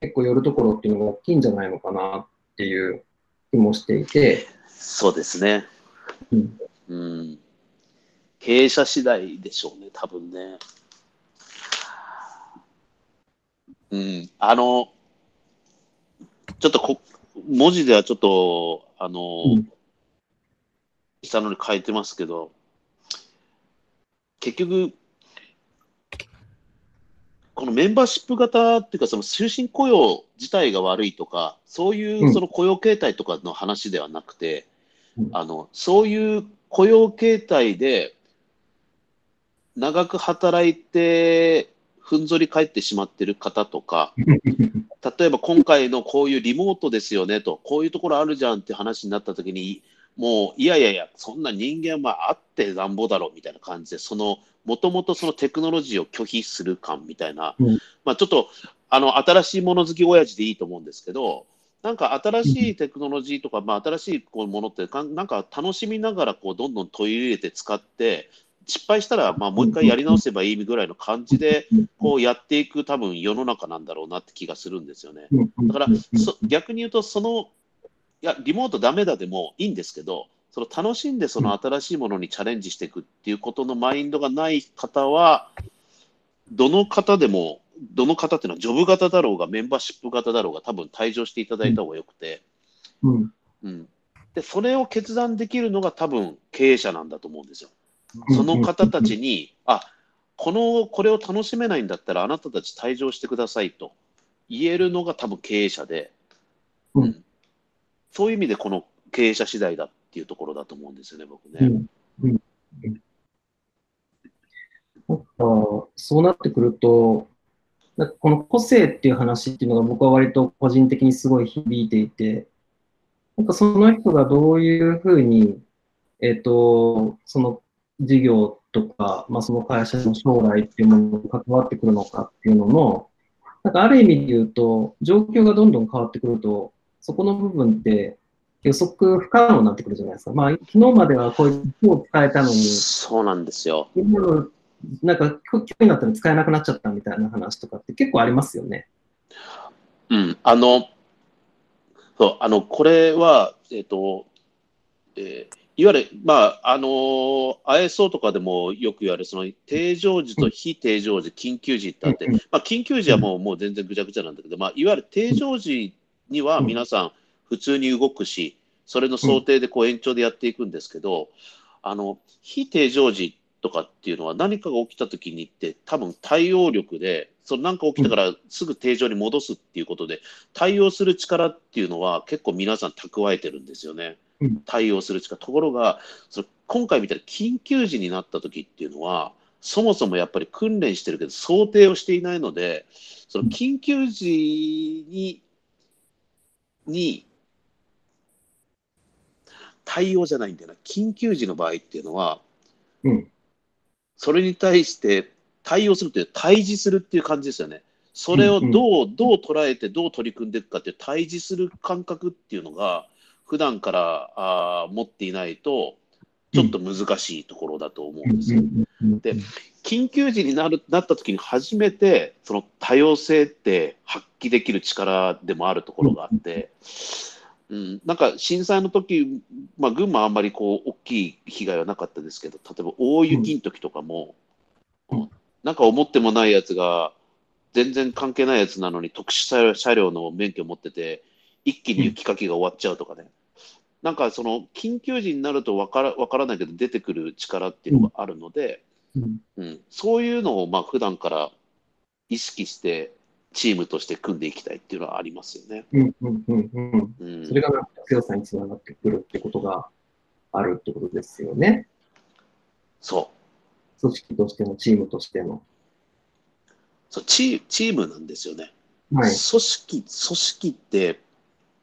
結構寄るところっていうのが大きいんじゃないのかなっていう気もしていて。そうですね。うん。うん。経営者次第でしょうね、多分ね。うん。あの、ちょっとこ、文字ではちょっと、あの、うん下のに書いてますけど、結局、このメンバーシップ型っていうか、その終身雇用自体が悪いとか、そういううん。その雇用形態とかの話ではなくて、うん。あのそういう雇用形態で長く働いて、ふんぞり返ってしまってる方とか、例えば今回のこういうリモートですよねと、こういうところあるじゃんって話になったときに、もういやいやいや、そんな人間はあってなんぼだろうみたいな感じで、そのもともとそのテクノロジーを拒否する感みたいな、うん。まあ、ちょっとあの新しいもの好き親父でいいと思うんですけど、なんか新しいテクノロジーとか、まあ、新しいこうものってかん、なんか楽しみながらこうどんどん取り入れて使って、失敗したらまあもう一回やり直せばいいぐらいの感じでこうやっていく多分世の中なんだろうなって気がするんですよね。だからそ逆に言うと、その、いや、リモートダメだでもいいんですけど、その楽しんでその新しいものにチャレンジしていくっていうことのマインドがない方は、どの方でも、どの方っていうのは、ジョブ型だろうが、メンバーシップ型だろうが、多分退場していただいた方がよくて、うん。うん。で、それを決断できるのが多分経営者なんだと思うんですよ。その方たちに、あこのこれを楽しめないんだったら、あなたたち退場してくださいと言えるのが多分経営者で、うんそういう意味でこの経営者次第だっていうところだと思うんですよね、僕ね。うん。うん。なん。かそうなってくると、なんかこの個性っていう話っていうのが僕は割と個人的にすごい響いていて、なんかその人がどういうふうに、えっ、と、その事業とか、まあ、その会社の将来っていうものに関わってくるのかっていうのの、なんかある意味で言うと、状況がどんどん変わってくると、そこの部分って予測不可能になってくるじゃないですか。まあ、昨日まではこういう服を使えたのに、そうなんですよ。今のなんか今日になったら使えなくなっちゃったみたいな話とかって結構ありますよね。うん、あの、そう、あの、これは、えっ、と、えーいわゆる、まあ、あのー ISO とかでもよく言われる、その定常時と非定常時、緊急時ってあってうん、まあ、緊急時はもうもう全然ぐちゃぐちゃなんだけど、まあ、いわゆる定常時には皆さん普通に動くし、それの想定でこう延長でやっていくんですけど、あの、非定常時とかっていうのは何かが起きた時にって多分対応力で、その何か起きたからすぐ定常に戻すっていうことで、対応する力っていうのは結構皆さん蓄えてるんですよねうん。対応する力。ところが、その今回みたいな緊急時になった時っていうのは、そもそもやっぱり訓練してるけど想定をしていないので、その緊急時に、に、対応じゃないんだよな。緊急時の場合っていうのは、うんそれに対して対応するという、対峙するっていう感じですよね。それをどう、どう捉えて、どう取り組んでいくかっていう対峙する感覚っていうのが、普段からあー持っていないと、ちょっと難しいところだと思うんですよ。で緊急時になるなった時に初めてその多様性って発揮できる力でもあるところがあって、うん、なんか震災の時、まあ、群馬はあんまりこう大きい被害はなかったですけど例えば大雪の時とかも、うん。うんなんか思ってもないやつが全然関係ないやつなのに特殊車両の免許を持ってて一気に雪かきが終わっちゃうとかね、なんかその緊急時になるとわからわからないけど出てくる力っていうのがあるので、うんうん、そういうのをまあ普段から意識してチームとして組んでいきたいっていうのはありますよね。うんうんうんうんうんそれが強さにつながってくるってことがあるってことですよね。そう組織としての、チームとしての。そうチチームなんですよね。はい。組織組織って、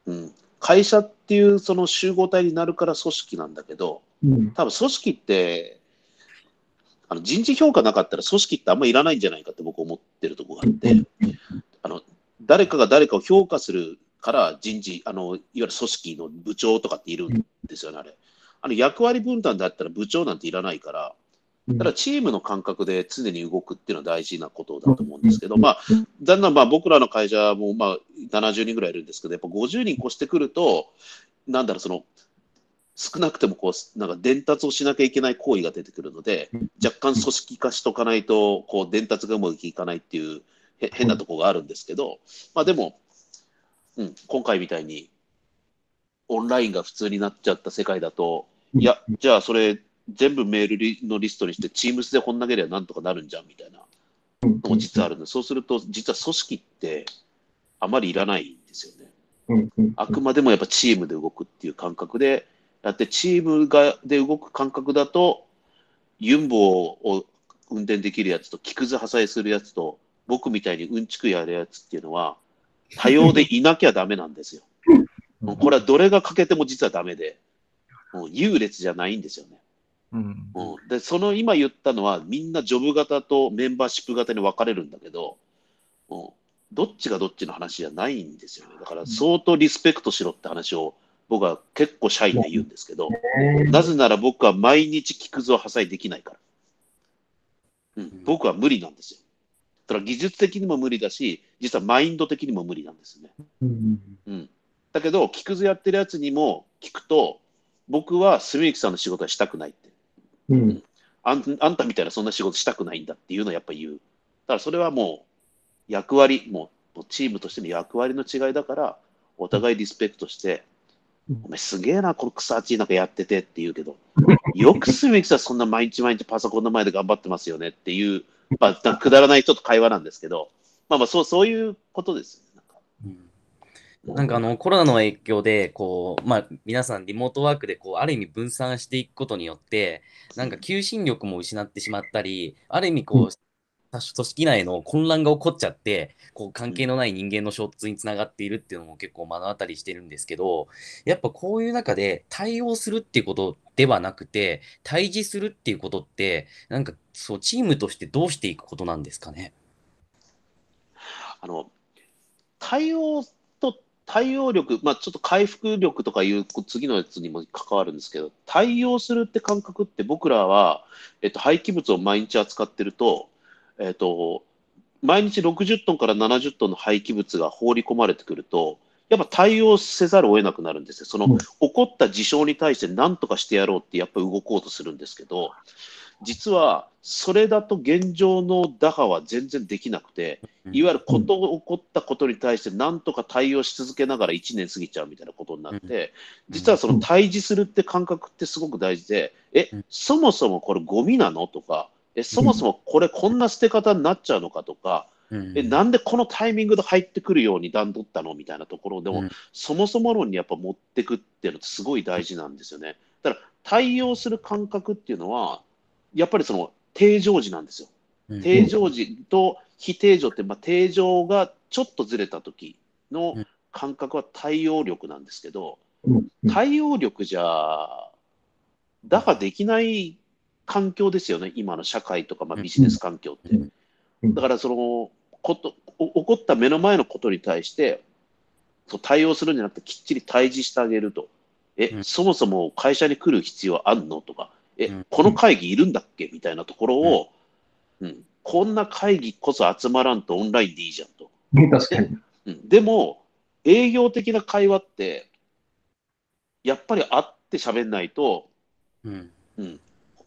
うん、会社っていうその集合体になるから組織なんだけどうん多分組織ってあの人事評価なかったら組織ってあんまいらないんじゃないかって僕思ってるところがあって。あの誰かが誰かを評価するから人事あのいわゆる組織の部長とかっているんですよね、あれ。あの役割分担だったら部長なんていらないから、ただチームの感覚で常に動くっていうのは大事なことだと思うんですけど、まあ、だんだんまあ僕らの会社もまあ70人ぐらいいるんですけど、やっぱ50人越してくると、なんだろう、その、少なくてもこう、なんか伝達をしなきゃいけない行為が出てくるので、若干組織化しとかないと、こう、伝達がうまくいかないっていうへ変なところがあるんですけど、まあでも、うん、今回みたいに、オンラインが普通になっちゃった世界だと、いや、じゃあそれ、全部メールリのリストにして、チームスでこんなげりゃなんとかなるんじゃんみたいなのも実はあるんで、そうすると、実は組織ってあまりいらないんですよね。あくまでもやっぱチームで動くっていう感覚でやって、チームがで動く感覚だと、ユンボを運転できるやつと、木くず破砕するやつと、僕みたいにうんちくやるやつっていうのは、多様でいなきゃダメなんですよ。もうこれはどれが欠けても実はダメで、もう優劣じゃないんですよね。うん。うん、でその今言ったのはみんなジョブ型とメンバーシップ型に分かれるんだけど、うん、どっちがどっちの話じゃないんですよね。だから相当リスペクトしろって話を僕は結構シャイで言うんですけど、なぜなら僕は毎日木くずを破砕できないから、うん、僕は無理なんですよ。だから技術的にも無理だし実はマインド的にも無理なんですね、うん、だけど木くずやってるやつにも聞くと僕は住幸さんの仕事はしたくない。ってうん。あんあんたみたいなそんな仕事したくないんだっていうのをやっぱ言う。だからそれはもう役割、もうチームとしての役割の違いだから、お互いリスペクトして、うんお前すげえな、この草地なんかやっててって言うけど、よくすみきさんそんな毎日毎日パソコンの前で頑張ってますよねっていう、まあ、くだらないちょっと会話なんですけど、まあまあそうそういうことですよね。なんかうんなんかあのコロナの影響でこう、まあ、皆さんリモートワークでこうある意味分散していくことによってなんか求心力も失ってしまったりある意味こうう多種組織内の混乱が起こっちゃってこう関係のない人間の衝突につながっているっていうのも結構目の当たりしてるんですけどやっぱこういう中で対応するっていうことではなくて対峙するっていうことってなんかそうチームとしてどうしていくことなんですかね？あの対応と対応力、まあ、ちょっと回復力とかいう次のやつにも関わるんですけど、対応するって感覚って僕らは、えっと、廃棄物を毎日扱ってると、えっと、毎日60トンから70トンの廃棄物が放り込まれてくると、やっぱ対応せざるを得なくなるんですよ。そのうん起こった事象に対して何とかしてやろうってやっぱり動こうとするんですけど、実はそれだと現状の打破は全然できなくて、いわゆること起こったことに対して何とか対応し続けながら1年過ぎちゃうみたいなことになって、実はその対峙するって感覚ってすごく大事で、えうん、そもそもこれゴミなのとか、え、そもそもこれこんな捨て方になっちゃうのかとか、うん。え、なんでこのタイミングで入ってくるように段取ったのみたいなところでも、うん。そもそも論にやっぱ持ってくっていうのってすごい大事なんですよね。だから対応する感覚っていうのは、やっぱりその定常時なんですよ。うん。定常時と非定常って、まあ、定常がちょっとずれた時のうん。感覚は対応力なんですけど、うん。対応力じゃ打破できない環境ですよね、今の社会とか、まあ、ビジネス環境って。うん。だからそのことお起こった目の前のことに対してそう対応するんじゃなくてきっちり対峙してあげると。え、うん。そもそも会社に来る必要あんの？とか、え、うん。この会議いるんだっけ？みたいなところを、うん、こんな会議こそ集まらんとオンラインでいいじゃんと。確かに。うん、でも、営業的な会話って、やっぱり会って喋んないと、うん。うん、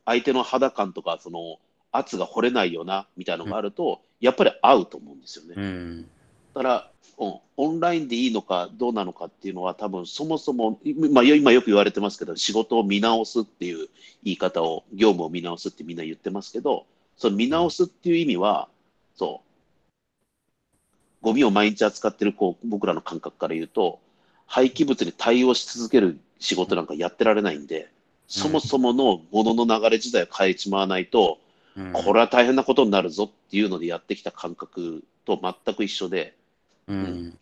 相手の肌感とか、その圧が掘れないよな、みたいなのがあると、やっぱり合うと思うんですよね。うんだから、うん、オンラインでいいのかどうなのかっていうのは、多分そもそも、まあ、今よく言われてますけど、仕事を見直すっていう言い方を、業務を見直すってみんな言ってますけど、その見直すっていう意味は、そう、ゴミを毎日扱ってるこう僕らの感覚から言うと、廃棄物に対応し続ける仕事なんかやってられないんで、そもそもの物の流れ自体を変えちまわないと、うん。これは大変なことになるぞっていうのでやってきた感覚と全く一緒で、うん。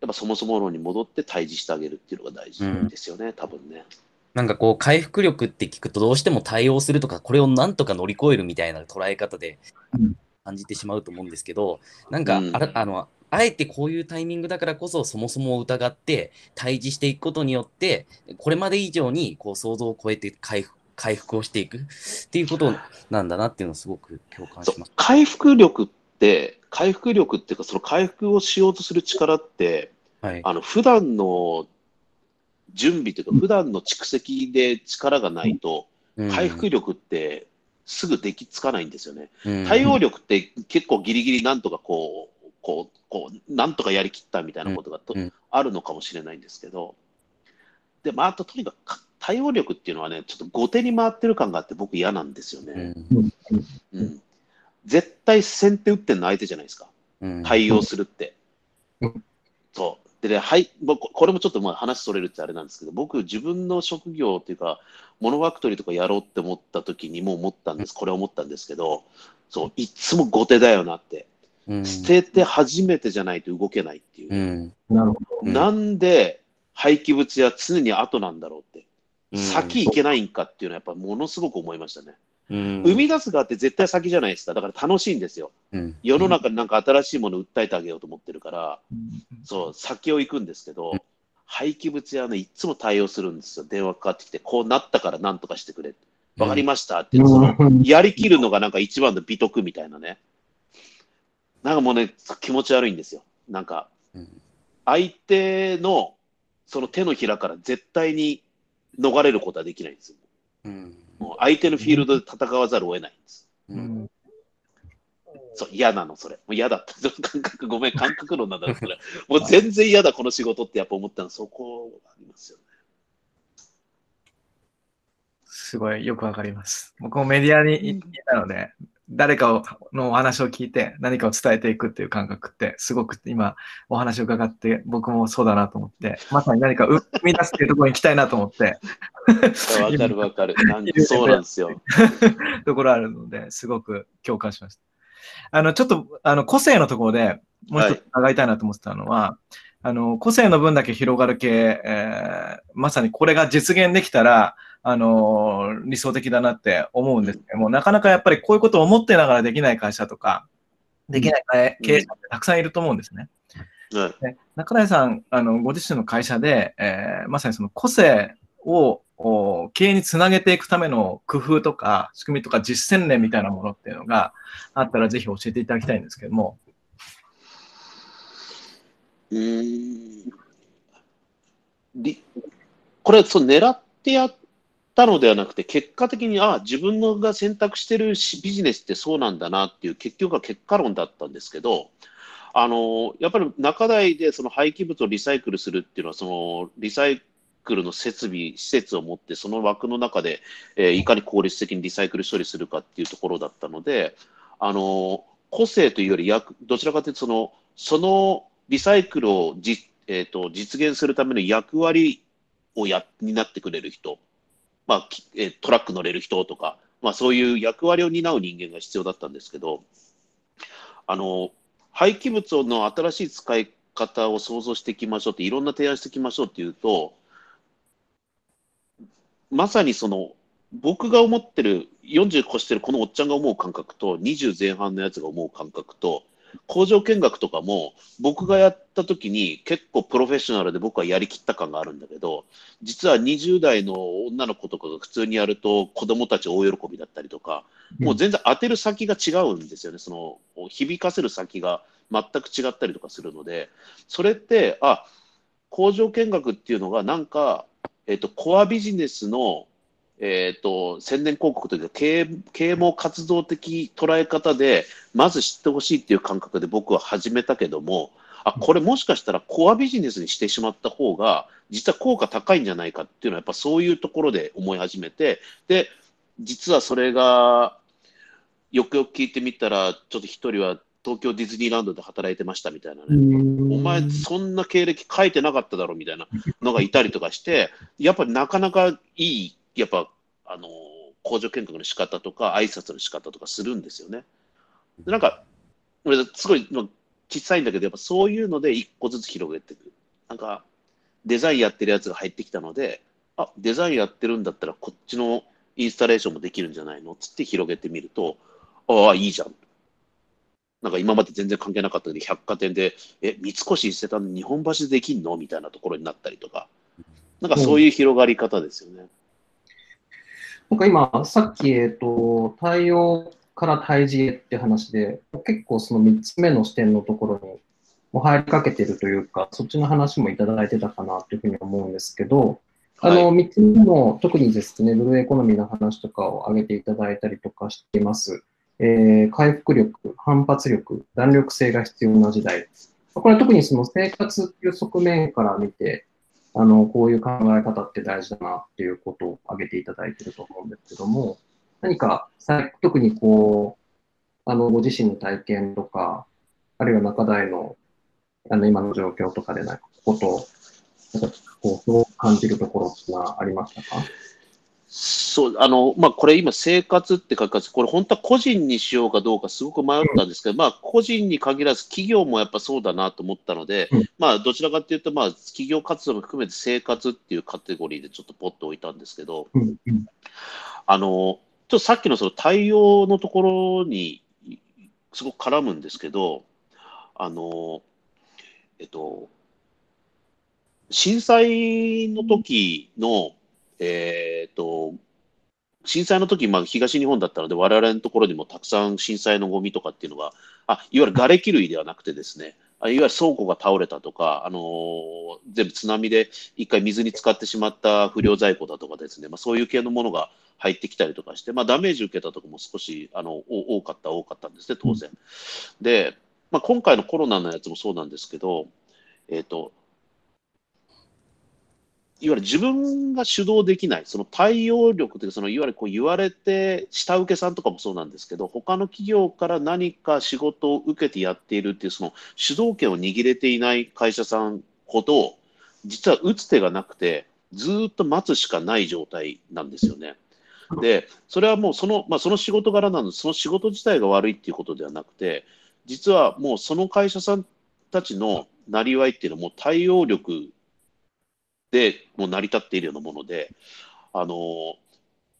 やっぱそもそも論に戻って対峙してあげるっていうのが大事ですよね、多分ね。なんかこう回復力って聞くとどうしても対応するとかこれをなんとか乗り越えるみたいな捉え方でうん。感じてしまうと思うんですけどなんかうん。あらあのあえてこういうタイミングだからこそそもそもを疑って対峙していくことによってこれまで以上にこう想像を超えて回復回復をしていくっていうことなんだなっていうのをすごく共感します。回復力って、回復力っていうか、その回復をしようとする力って、はい。あの普段の準備というか、普段の蓄積で力がないと、回復力ってすぐできつかないんですよね。うん対応力って結構ギリギリなんとかこう、こう、こう、なんとかやりきったみたいなことがと、あるのかもしれないんですけど、で、まあ、あととにかくか対応力っていうのはね、ちょっと後手に回ってる感があって僕嫌なんですようね。んうん。絶対先手打ってんの相手じゃないですか。うん対応するってうん。そう。でね、はい、僕これもちょっとまあ話それるってあれなんですけど、僕、自分の職業っていうか、モノファクトリーとかやろうって思った時にも思ったんです、これ思ったんですけど、そう、いつも後手だよなって。うん捨てて初めてじゃないと動けないっていう。うんななんで廃棄物や常に後なんだろうって。うん先行けないんかっていうのはやっぱものすごく思いましたね。うん生み出す側って絶対先じゃないですか。だから楽しいんですよ。うん世の中になんか新しいものを訴えてあげようと思ってるから、うんそう、先を行くんですけどうん、廃棄物屋ね、いつも対応するんですよ。電話かかってきて、こうなったからなんとかしてくれ。わかりましたって、ど。そのうんやりきるのがなんか一番の美徳みたいなね。なんかもうね、気持ち悪いんですよ。なんか、うん相手のその手のひらから絶対に逃れることはできないんですよ。うんもう相手のフィールドで戦わざるを得ないんです。ううんんそう、嫌なの、それ。もう嫌だった。その感覚、ごめん、感覚論なんだろう、それ。もう全然嫌だ、この仕事ってやっぱ思ったの、そこがありますよね。すごいよくわかります。僕もメディアにいいたので、誰かをのお話を聞いて何かを伝えていくっていう感覚ってすごく今お話を伺って僕もそうだなと思って、まさに何か 生み出すっていうところに行きたいなと思って、わかる わかる。なんそうなんですよ。ところあるので、すごく共感しました。あの、ちょっと、あの、個性のところでもう一つ伺いたいなと思ってたのは、あの、個性の分だけ広がる系、えーまさにこれが実現できたら、あの理想的だなって思うんですけども、なかなかやっぱりこういうことを思ってながらできない会社とか、できない経営者ってたくさんいると思うんですね。中谷さん、あの、ご自身の会社で、えーまさにその個性をお経営につなげていくための工夫とか、仕組みとか実践例みたいなものっていうのがあったらぜひ教えていただきたいんですけども。これそう狙ってやったのではなくて、結果的に、あ自分のが選択してるしビジネスってそうなんだなっていう、結局は結果論だったんですけど、あのやっぱり中台でその廃棄物をリサイクルするっていうのは、そのリサイクルの設備、施設を持って、その枠の中で、えーいかに効率的にリサイクル処理するかっていうところだったので、あの個性というより役、どちらかというとその、そのリサイクルをじ、えー、と実現するための役割をや担ってくれる人、まあえトラック乗れる人とか、まあ、そういう役割を担う人間が必要だったんですけど、あの廃棄物の新しい使い方を想像していきましょうって、いろんな提案していきましょうっていうと、まさにその僕が思ってる40越してるこのおっちゃんが思う感覚と20前半のやつが思う感覚と工場見学とかも僕がやった時に結構プロフェッショナルで僕はやりきった感があるんだけど実は20代の女の子とかが普通にやると子供たち大喜びだったりとかもう全然当てる先が違うんですよね。その響かせる先が全く違ったりとかするのでそれってあ工場見学っていうのがなんか、えっとコアビジネスのえー、と宣伝広告というか経営啓蒙活動的捉え方でまず知ってほしいっていう感覚で僕は始めたけどもあこれもしかしたらコアビジネスにしてしまった方が実は効果高いんじゃないかっていうのはやっぱそういうところで思い始めてで実はそれがよくよく聞いてみたらちょっと一人は東京ディズニーランドで働いてましたみたいなね、お前そんな経歴書いてなかっただろみたいなのがいたりとかしてやっぱりなかなかいいやっぱあの工場見学の仕方とか挨拶の仕方とかするんですよね。でなんか俺すごいまあ小さいんだけどやっぱそういうので一個ずつ広げていく。なんかデザインやってるやつが入ってきたのであデザインやってるんだったらこっちのインスタレーションもできるんじゃないの？つって広げてみるとああいいじゃん。なんか今まで全然関係なかったけど百貨店でえ三越伊勢丹日本橋でできんの？みたいなところになったりとかなんかそういう広がり方ですよね。なんか今、さっき、えっと、対応から対峙へって話で、結構その3つ目の視点のところにも入りかけてるというか、そっちの話もいただいてたかなというふうに思うんですけど、あの、3つ目も特にですね、ブルーエコノミーの話とかを挙げていただいたりとかしています。えー、回復力、反発力、弾力性が必要な時代。これは特にその生活っていう側面から見て、あの、こういう考え方って大事だなっていうことを挙げていただいてると思うんですけども、何か、特にこう、あの、ご自身の体験とか、あるいは中台の、あの、今の状況とかでない、こと、なんかこう、そう感じるところってはありましたか？そう、あの、まあ、これ今、生活って書かず、これ本当は個人にしようかどうかすごく迷ったんですけど、うん、まあ、個人に限らず企業もやっぱそうだなと思ったので、うん、まあ、どちらかというと、まあ、企業活動も含めて生活っていうカテゴリーでちょっとポッと置いたんですけど、うん、あの、ちょっとさっきのその対応のところにすごく絡むんですけど、あの、えっと、震災の時の、えっ、と、震災の時、まあ、東日本だったので、我々のところにもたくさん震災のゴミとかっていうのが、あ、いわゆる瓦礫類ではなくてですね、あいわゆる倉庫が倒れたとか、あのー、全部津波で一回水に浸かってしまった不良在庫だとかですね、まあ、そういう系のものが入ってきたりとかして、まあ、ダメージ受けたところも少しあの多かった、多かったんですね、当然。で、まあ、今回のコロナのやつもそうなんですけど、えっ、ー、と、いわゆる自分が主導できない、その対応力というか、そのいわゆるこう言われて、下請けさんとかもそうなんですけど、他の企業から何か仕事を受けてやっているっていう、その主導権を握れていない会社さんほど、実は打つ手がなくて、ずっと待つしかない状態なんですよね。で、それはもうその、まあ、その仕事柄なので、その仕事自体が悪いっていうことではなくて、実はもうその会社さんたちのなりわいっていうのも対応力でもう成り立っているようなもので、あの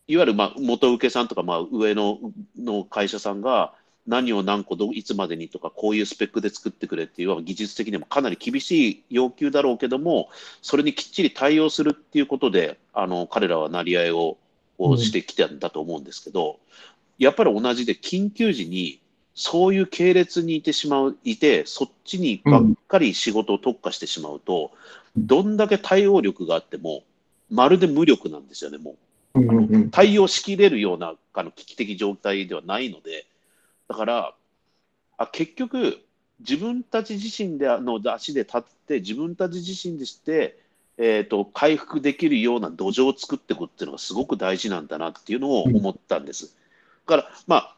いわゆるまあ元請けさんとかまあ上のの会社さんが何を何個どいつまでにとかこういうスペックで作ってくれっていう技術的にもかなり厳しい要求だろうけどもそれにきっちり対応するっていうことであの彼らは成り合いををしてきたんだと思うんですけど、やっぱり同じで緊急時にそういう系列にいてしまう、いて、そっちにばっかり仕事を特化してしまうと、どんだけ対応力があっても、まるで無力なんですよね、もう。対応しきれるようなあの危機的状態ではないので、だから、あ結局、自分たち自身であの足で立って、自分たち自身でして、えーと、回復できるような土壌を作っていくっていうのがすごく大事なんだなっていうのを思ったんです。だから、まあ、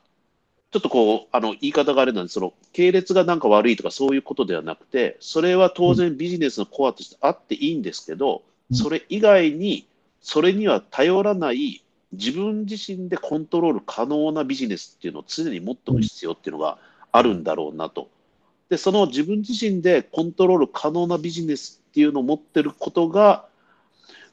ちょっとこう、あの、言い方があれなんですその、系列がなんか悪いとかそういうことではなくて、それは当然ビジネスのコアとしてあっていいんですけど、それ以外に、それには頼らない自分自身でコントロール可能なビジネスっていうのを常に持っておく必要っていうのがあるんだろうなと。で、その自分自身でコントロール可能なビジネスっていうのを持ってることが、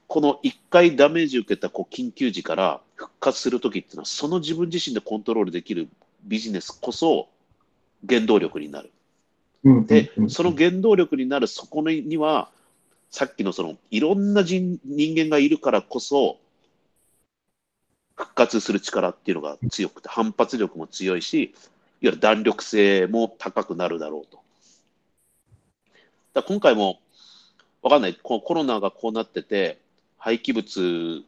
この1回ダメージ受けたこう緊急時から復活するときっていうのは、その自分自身でコントロールできるビジネスこそ原動力になる。で、その原動力になるそこには、さっきのそのいろんな人間がいるからこそ、復活する力っていうのが強くて、反発力も強いし、いわゆる弾力性も高くなるだろうと。だ今回も、わかんない、コロナがこうなってて、廃棄物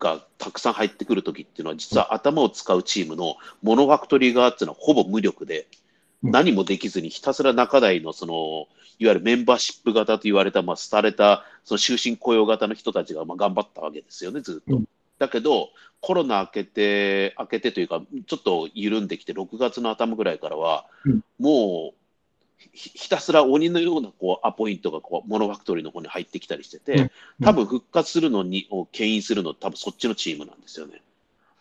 がたくさん入ってくるときっていうのは、実は頭を使うチームのモノファクトリー側っていうのはほぼ無力で、何もできずにひたすら中台のその、いわゆるメンバーシップ型と言われた、まあ、廃れた、その終身雇用型の人たちがまあ頑張ったわけですよね、ずっと。だけど、コロナ明けて、明けてというか、ちょっと緩んできて、6月の頭ぐらいからは、もうひたすら鬼のようなこうアポイントがこうモノファクトリーの方に入ってきたりしてて、多分復活するのにを牽引するの多分そっちのチームなんですよね。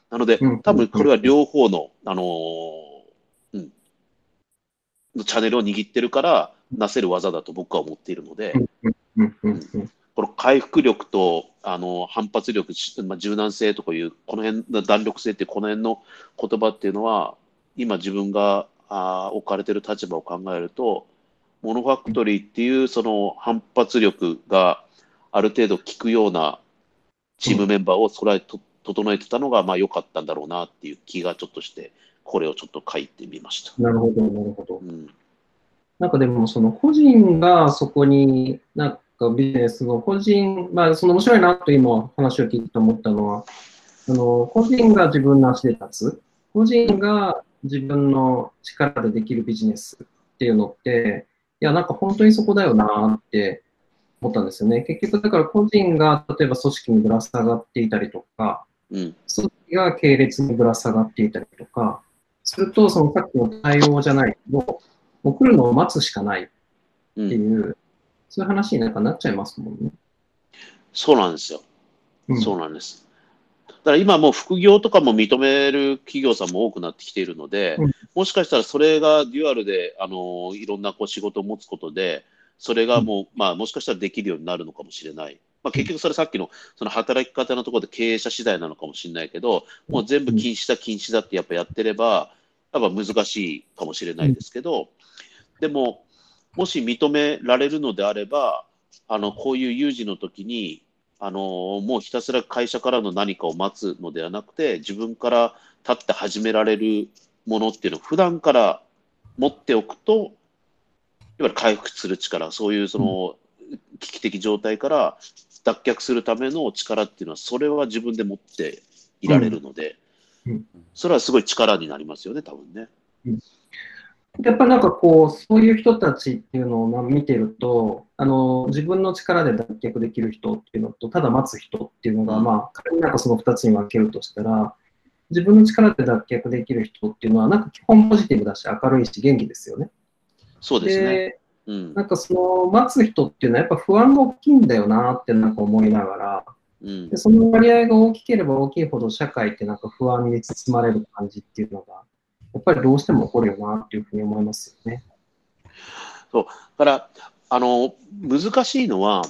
なので、多分これは両方の、あのー、うん、のチャンネルを握ってるからなせる技だと僕は思っているので、うん、この回復力とあの反発力、まあ、柔軟性とかいう、この辺の弾力性ってこの辺の言葉っていうのは、今自分があ置かれてる立場を考えると、モノファクトリーっていうその反発力がある程度効くようなチームメンバーをそらえと整えてたのがまあ良かったんだろうなっていう気がちょっとして、これをちょっと書いてみました。なるほど、なるほど。うん、なんかでも、その個人がそこに、なんかビジネスの個人、まあ、その面白いなと今話を聞いて思ったのは、あの個人が自分の足で立つ、個人が自分の力でできるビジネスっていうのって、いや、なんか本当にそこだよなって思ったんですよね。結局、だから個人が例えば組織にぶら下がっていたりとか、うん、組織が系列にぶら下がっていたりとか、すると、そのさっきの対応じゃないけど、もう来るのを待つしかないうんっていう、そういう話になんかなっちゃいますもんね。そうなんですよ。うんそうなんです。だから今もう副業とかも認める企業さんも多くなってきているので、うん。もしかしたらそれがデュアルで、あのいろんなこう仕事を持つことで、それがもう、まあもしかしたらできるようになるのかもしれない。まあ、結局それさっきのその働き方のところで経営者次第なのかもしれないけど、もう全部禁止だ禁止だってやっぱやってれば、やっぱ難しいかもしれないですけど、でも、もし認められるのであれば、あのこういう有事の時に、あのもうひたすら会社からの何かを待つのではなくて、自分から立って始められるものっていうのを普段から持っておくと、いわゆる回復する力、そういうその危機的状態から脱却するための力っていうのは、それは自分で持っていられるのでうん。うん、それはすごい力になりますよね、多分ね。やっぱなんかこう、そういう人たちっていうのをまあ見てると、あの、自分の力で脱却できる人っていうのと、ただ待つ人っていうのが、うんまあ、仮になんかその二つに分けるとしたら、自分の力で脱却できる人っていうのは、なんか基本ポジティブだし、明るいし、元気ですよね。そうですね。うんなんかその待つ人っていうのはやっぱ不安が大きいんだよなってなんか思いながら、うんでその割合が大きければ大きいほど社会ってなんか不安に包まれる感じっていうのが、やっぱりどうしても起こるよなっていうふうに思いますよね。そうだから、あの、難しいのは、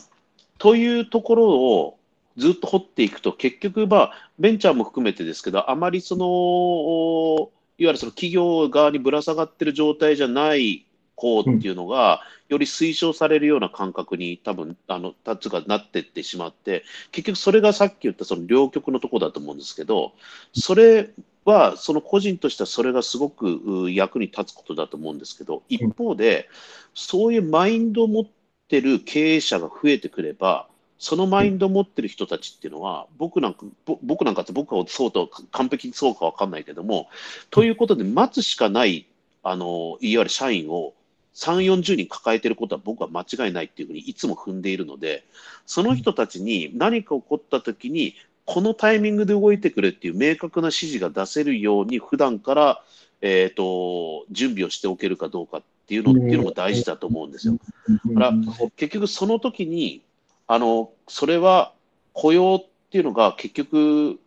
というところをずっと掘っていくと、結局、まあ、ベンチャーも含めてですけど、あまりその、いわゆるその企業側にぶら下がってる状態じゃないこうっていうのが、より推奨されるような感覚に多分、あの、タッツがなってってしまって、結局それがさっき言ったその両極のところだと思うんですけど、それは、その個人としてはそれがすごくう役に立つことだと思うんですけど、一方で、そういうマインドを持ってる経営者が増えてくれば、そのマインドを持ってる人たちっていうのは、僕なんか、ぼ僕なんかって僕はそうと完璧にそうかわかんないけども、ということで待つしかない、あの、いわゆる社員を3、40人抱えてることは僕は間違いないっていうふうにいつも踏んでいるので、その人たちに何か起こった時に、このタイミングで動いてくれっていう明確な指示が出せるように、普段から、えっ、と、準備をしておけるかどうかっていうのっていうのも大事だと思うんですよ。だから結局その時に、あの、それは雇用っていうのが結局、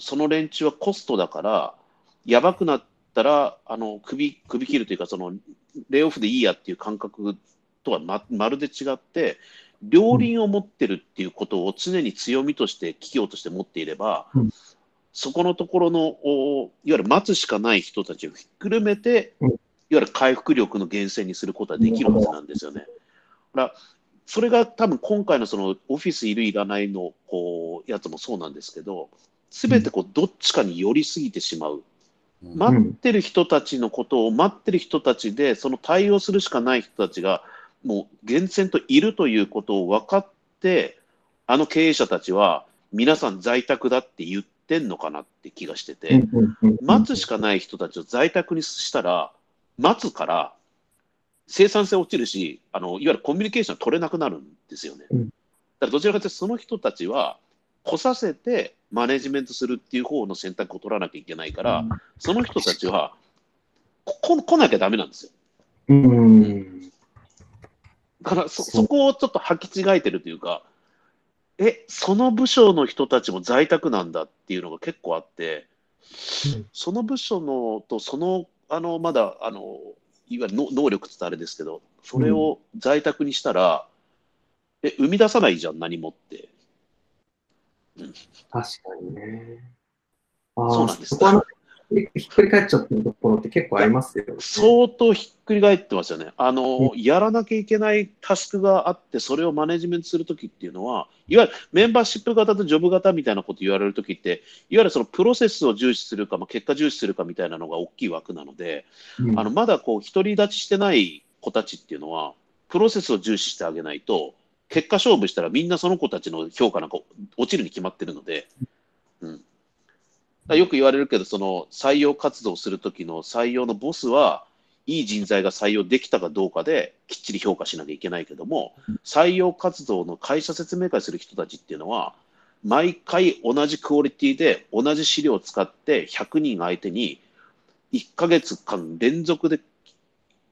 その連中はコストだから、やばくなったら、あの、首、首切るというか、その、レイオフでいいやっていう感覚とはままるで違って、両輪を持ってるっていうことを常に強みとして、企業として持っていれば、うんそこのところの、おいわゆる待つしかない人たちをひっくるめて、うんいわゆる回復力の源泉にすることはできるはずなんですよね。だからそれが多分今回のそのオフィスいるいらないのこうやつもそうなんですけど、すべてこうどっちかに寄りすぎてしまう。うん待ってる人たちのことを待ってる人たちで、その対応するしかない人たちが、もう厳選といるということを分かって、あの経営者たちは、皆さん在宅だって言ってんのかなって気がしてて、待つしかない人たちを在宅にしたら、待つから生産性落ちるし、あのいわゆるコミュニケーション取れなくなるんですよね。うんだからどちらかというと、その人たちは、来させてマネジメントするっていう方の選択を取らなきゃいけないから、その人たちは、来なきゃダメなんですよ。うん。だからそそこをちょっと履き違えてるというか、え、その部署の人たちも在宅なんだっていうのが結構あって、うん。その部署のと、その、あの、まだ、あの、いわゆるの能力って言ったらあれですけど、それを在宅にしたら、え、生み出さないじゃん、何もって。確かにね。ああそうなんです。そこはひっくり返っちゃってるところって結構ありますよね。相当ひっくり返ってますよね。あの、やらなきゃいけないタスクがあって、それをマネジメントするときっていうのは、いわゆるメンバーシップ型とジョブ型みたいなこと言われるときって、いわゆるそのプロセスを重視するか、まあ、結果重視するかみたいなのが大きい枠なので、うんあのまだこう独り立ちしてない子たちっていうのは、プロセスを重視してあげないと、結果勝負したらみんなその子たちの評価なんか落ちるに決まってるので、うん、よく言われるけど、その採用活動するときの採用のボスは、いい人材が採用できたかどうかできっちり評価しなきゃいけないけども、採用活動の会社説明会する人たちっていうのは、毎回同じクオリティで同じ資料を使って100人相手に1ヶ月間連続で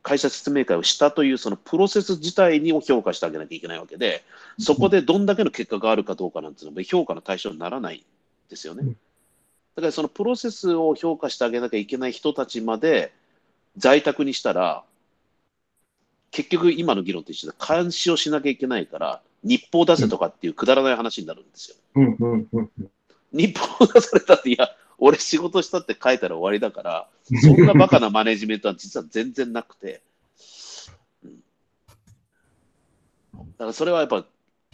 会社説明会をしたというそのプロセス自体にを評価してあげなきゃいけないわけで、そこでどんだけの結果があるかどうかなんていうのは評価の対象にならないですよね。うんだからそのプロセスを評価してあげなきゃいけない人たちまで在宅にしたら、結局今の議論と一緒で監視をしなきゃいけないから、日報出せとかっていうくだらない話になるんですよ。うんうんうん日報出されたって、いや、俺仕事したって書いたら終わりだから、そんなバカなマネジメントは実は全然なくて、うん、だからそれはやっぱ、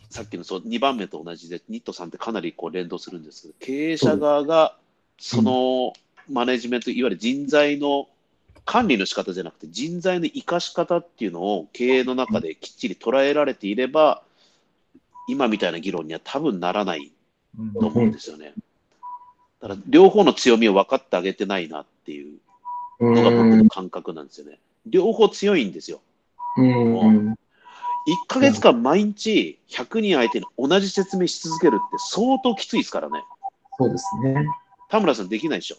さっきのそう2番目と同じで、ニットさんってかなりこう連動するんですけど、経営者側がそのマネジメント、いわゆる人材の管理の仕方じゃなくて、人材の生かし方っていうのを経営の中できっちり捉えられていれば、今みたいな議論には多分ならないうんと思うんですよね。だから両方の強みを分かってあげてないなっていううんのが僕の感覚なんですよね。両方強いんですよ。うんうん1ヶ月間毎日100人相手に同じ説明し続けるって相当きついですからね。そうですね。田村さんできないでしょ。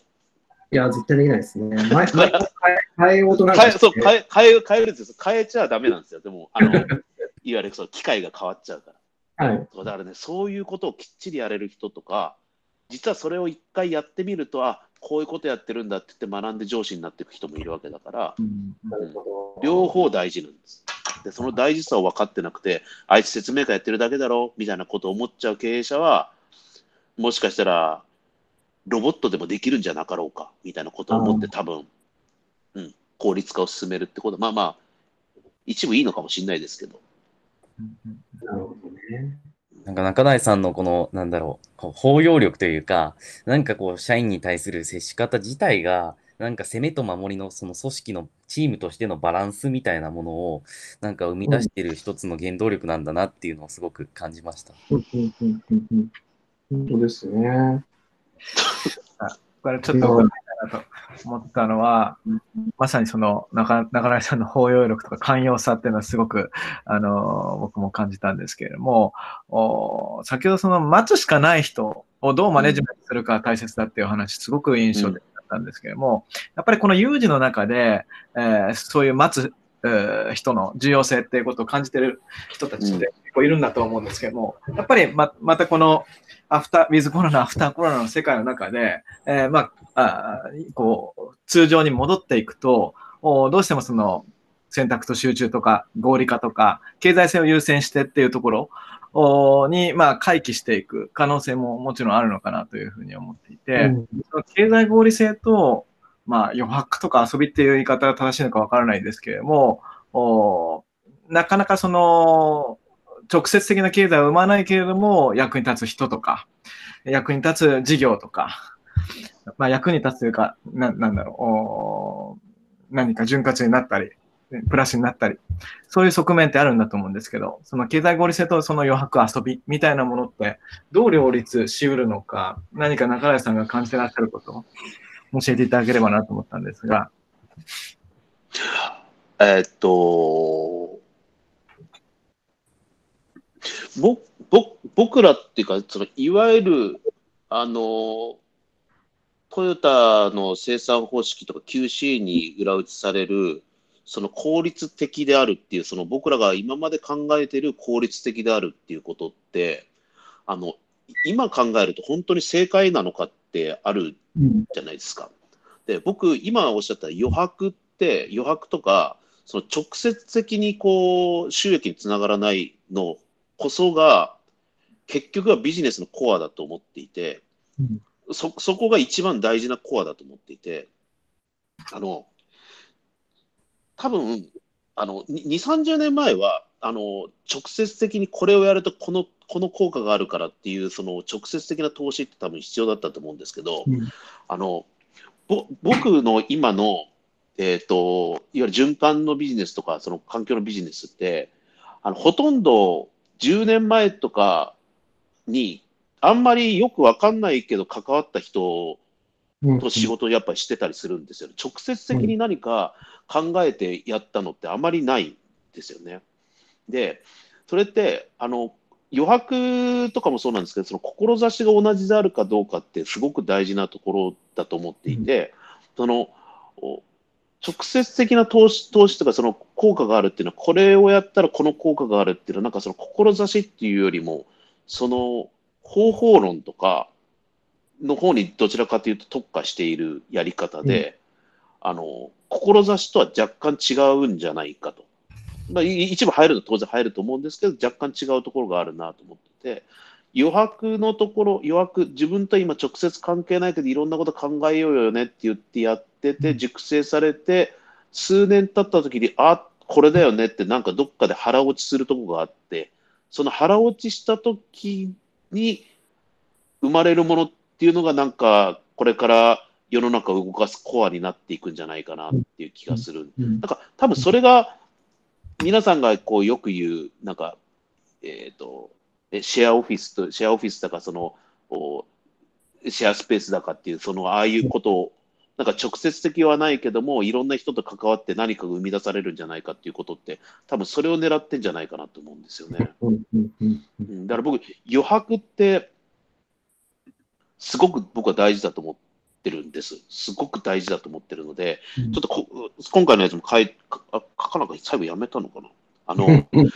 いや、絶対できないですね。前、前、変え変えようとなんか変えそう変え変え変えるんですよ。変えちゃダメなんですよ。でも、あのいわゆるそう機械が変わっちゃうから。はい。だからね、そういうことをきっちりやれる人とか、実はそれを一回やってみると、あこういうことやってるんだって言って学んで上司になっていく人もいるわけだから、う。両方大事なんです。で、その大事さを分かってなくて、あいつ説明会やってるだけだろみたいなことを思っちゃう経営者は、もしかしたら、ロボットでもできるんじゃなかろうかみたいなことを思って、多分、うん、効率化を進めるってこと、まあまあ、一部いいのかもしれないですけど。なるほどね。なんか中台さんのこの、なんだろう、こう包容力というか、なんかこう、社員に対する接し方自体が、なんか攻めと守りのその組織のチームとしてのバランスみたいなものを、なんか生み出している一つの原動力なんだなっていうのをすごく感じました。うんうんうんうんうん本当ですね。これちょっと伺いたいなと思ったのは、まさにその中中谷さんの包容力とか寛容さっていうのはすごく、あの、僕も感じたんですけれども、お先ほどその待つしかない人をどうマネジメントするか大切だっていう話、すごく印象的だったんですけれども、やっぱりこの有事の中で、えーそういう待つ、人の重要性っていうことを感じてる人たちって結構いるんだと思うんですけども、やっぱりままたこのアフター、ウィズコロナ、アフターコロナの世界の中で、えーまあ、あーこう、通常に戻っていくと、おどうしてもその選択と集中とか合理化とか、経済性を優先してっていうところおに、まあ、回帰していく可能性ももちろんあるのかなというふうに思っていて、うん。その経済合理性と、まあ、余白とか遊びっていう言い方が正しいのかわからないですけれども、おなかなかその、直接的な経済を生まないけれども、役に立つ人とか、役に立つ事業とか、まあ、役に立つというか、ななんだろう、何か潤滑になったり、プラスになったり、そういう側面ってあるんだと思うんですけど、その経済合理性とその余白遊びみたいなものって、どう両立しうるのか、何か中谷さんが感じてらっしゃること。教えていただければなと思ったんですが。えーっと、ぼぼ僕らっていうか、そのいわゆるあのトヨタの生産方式とか QC に裏打ちされる、その効率的であるっていう、その僕らが今まで考えている効率的であるっていうことって、あの今考えると本当に正解なのかってあるじゃないですか。で、僕、今おっしゃった余白って、余白とか、その直接的にこう収益につながらないのこそが、結局はビジネスのコアだと思っていて、うんそ、そこが一番大事なコアだと思っていて、あの、多分、あの、2、30年前は、あの、直接的にこれをやるとこの、この効果があるからっていう、その直接的な投資って多分必要だったと思うんですけど、うんあの、ぼ僕の今の、えっ、と、いわゆる循環のビジネスとか、その環境のビジネスって、あの、ほとんど10年前とかに、あんまりよくわかんないけど関わった人うんと仕事をやっぱりしてたりするんですよね。直接的に何か考えてやったのってあまりないんですよね。で、それって、あの、余白とかもそうなんですけど、その志が同じであるかどうかってすごく大事なところだと思っていて、その、お直接的な投資、投資とかその効果があるっていうのは、これをやったらこの効果があるっていうのは、なんかその志っていうよりも、その方法論とかの方にどちらかというと特化しているやり方で、あの、志とは若干違うんじゃないかと。まあ、い一部入ると当然入ると思うんですけど、若干違うところがあるなと思ってて、余白のところ、余白、自分と今直接関係ないけど、いろんなこと考えようよねって言ってやってて、熟成されて、数年経った時に、あ、これだよねって、なんかどっかで腹落ちするとこがあって、その腹落ちした時に生まれるものっていうのが、なんか、これから世の中を動かすコアになっていくんじゃないかなっていう気がする。うん。なんか、多分それが、皆さんがこうよく言う、なんか、えっ、と、えシェアオフィスと、シェアオフィスだか、その、おシェアスペースだかっていう、その、ああいうことを、なんか直接的はないけども、いろんな人と関わって何かが生み出されるんじゃないかっていうことって、多分それを狙ってんじゃないかなと思うんですよね。だから僕、余白って、すごく僕は大事だと思ってるんです。すごく大事だと思ってるので、うんちょっとこ今回のやつも書いかあ書かなかった最後やめたのかな？あの、う ん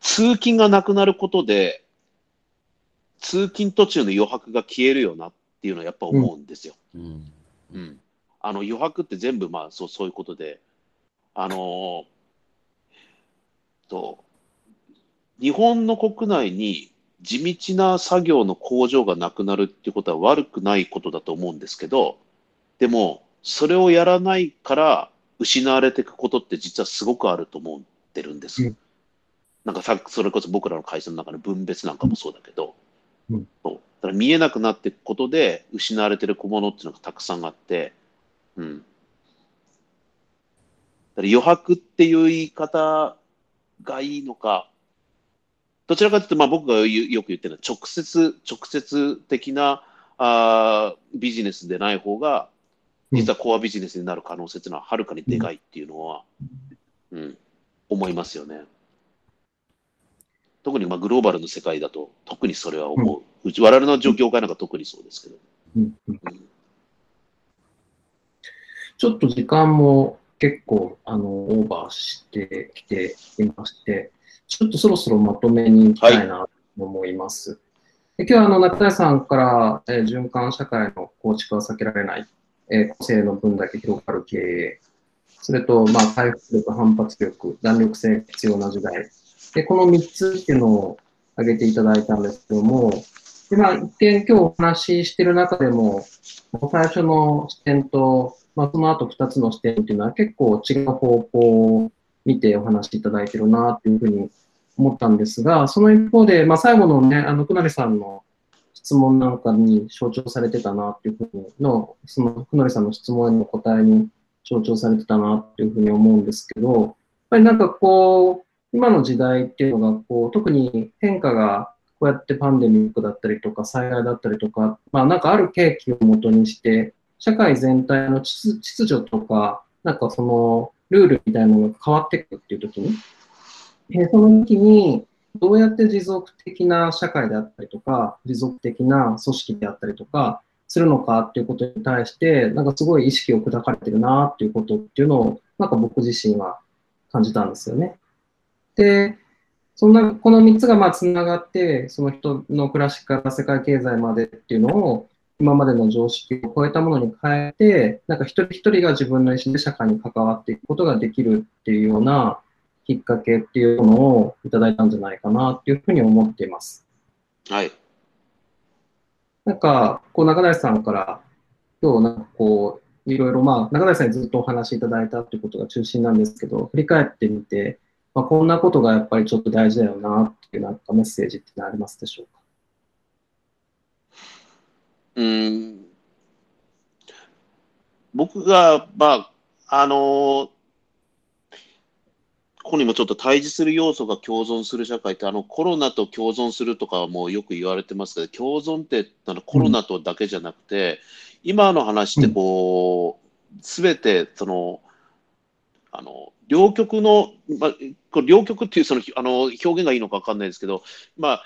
通勤がなくなることで、通勤途中の余白が消えるよなっていうのはやっぱ思うんですよ。うん。うん、あの余白って全部まあそうそういうことで、あのーと日本の国内に地道な作業の工場がなくなるっていうことは悪くないことだと思うんですけど、でもそれをやらないから失われていくことって実はすごくあると思ってるんです。うん。なんかさそれこそ僕らの会社の中の分別なんかもそうだけど、うん。そう。だから見えなくなっていくことで失われてる小物っていうのがたくさんあって、うん。だから余白っていう言い方がいいのか、どちらかというと、まあ、僕がよよく言ってるのは直接、直接的なあービジネスでない方が、実はコアビジネスになる可能性っていうのははるかにでかいっていうのは、うん、思いますよね。特にまあグローバルの世界だと特にそれは思う。うち我々の業界なんか特にそうですけど。うんうんうんちょっと時間も結構あのオーバーしてきていまして、ちょっとそろそろまとめに行きたいなと思います。で今日はあの中谷さんから、えー循環社会の構築は避けられない、えー個性の分だけ広がる経営、それと、まあ、回復力、反発力、弾力性が必要な時代。で、この3つっていうのを挙げていただいたんですけども、でまあ、一見今日お話ししてる中でも、最初の視点と、まあ、その後2つの視点っていうのは結構違う方向見てお話しいただいてるなっていうふうに思ったんですが、その一方で、まあ、最後のね、あの、くなりさんの質問なんかに象徴されてたなっていうふうにの、そのくなりさんの質問への答えに象徴されてたなっていうふうに思うんですけど、やっぱりなんかこう、今の時代っていうのが、こう、特に変化がこうやってパンデミックだったりとか、災害だったりとか、まあなんかある契機をもとにして、社会全体の秩秩序とか、なんかそのルールみたいなのが変わっていくっていう時に、えーその時に、どうやって持続的な社会であったりとか、持続的な組織であったりとか、するのかっていうことに対して、なんかすごい意識を砕かれてるなっていうことっていうのを、なんか僕自身は感じたんですよね。で、そんな、この3つがまあつながって、その人の暮らしから世界経済までっていうのを、今までの常識を超えたものに変えて、なんか一人一人が自分の意思で社会に関わっていくことができるっていうようなきっかけっていうのをいただいたんじゃないかなっていうふうに思っています。はい。なんか、こう、中谷さんから、今日、なんかこう、いろいろ、まあ、中谷さんにずっとお話しいただいたということが中心なんですけど、振り返ってみて、まあ、こんなことがやっぱりちょっと大事だよな、っていうなんかメッセージってのありますでしょうか？うん。僕が、まあ、あのここにもちょっと対峙する要素が共存する社会って、あのコロナと共存するとかはもうよく言われてますけど、共存ってあのコロナとだけじゃなくて、今の話ってこう、すべてその、あの両極の、まあ、両極っていうそのあの表現がいいのか分かんないですけど、まあ、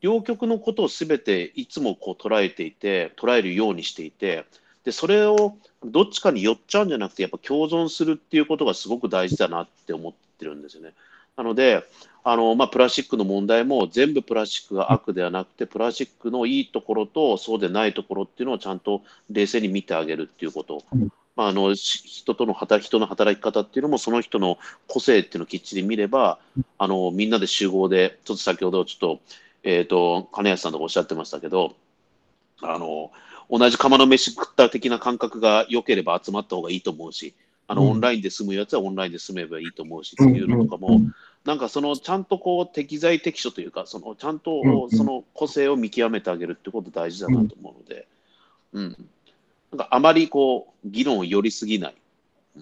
両極のことをすべていつもこう捉えていて、捉えるようにしていて、でそれをどっちかに寄っちゃうんじゃなくて、やっぱ共存するっていうことがすごく大事だなって思ってるんですよね。なので、あのまあ、プラスチックの問題も全部プラスチックが悪ではなくて、プラスチックのいいところとそうでないところっていうのをちゃんと冷静に見てあげるっていうこと。うんまあ、あのし人との働人の働き方っていうのもその人の個性っていうのをきっちり見ればあのみんなで集合でちょっと先ほどちょっと,、えー、と金安さんとかおっしゃってましたけどあの同じ釜の飯食った的な感覚が良ければ集まった方がいいと思うしあの、うん。オンラインで住むやつはオンラインで住めばいいと思うしっていうのとかも、なんかそのちゃんとこう適材適所というかそのちゃんとその個性を見極めてあげるってこと大事だなと思うので、うん、なんかあまりこう議論を寄りすぎない。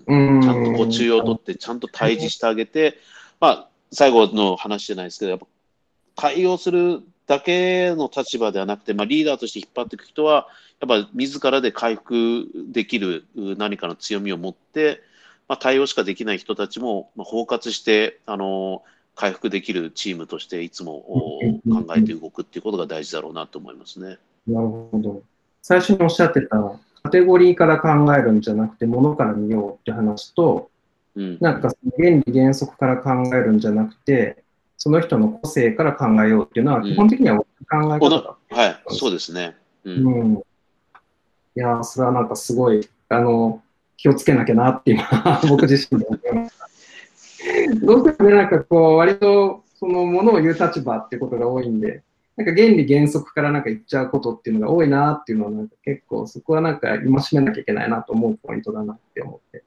うん。ちゃんとこう中央を取って、ちゃんと対峙してあげて、まあ、最後の話じゃないですけど、やっぱ対応するだけの立場ではなくて、まあ、リーダーとして引っ張っていく人は、やっぱ自らで回復できるう何かの強みを持って、まあ、対応しかできない人たちも、まあ、包括して、あの回復できるチームとしていつもお考えて動くっていうことが大事だろうなと思いますね。なるほど。最初におっしゃってた、カテゴリーから考えるんじゃなくて、ものから見ようって話と、うん、なんか原理原則から考えるんじゃなくて、その人の個性から考えようっていうのは、うん基本的には考え方こだ。のはい、そうですね。うんうん。いやー、それはなんかすごい、あの、気をつけなきゃなって今、僕自身で思いました。どうしてもね、なんかこう、割と、そのものを言う立場っていうことが多いんで、なんか原理原則からなんか言っちゃうことっていうのが多いなっていうのは、なんか結構そこはなんか戒めなきゃいけないなと思うポイントだなって思って。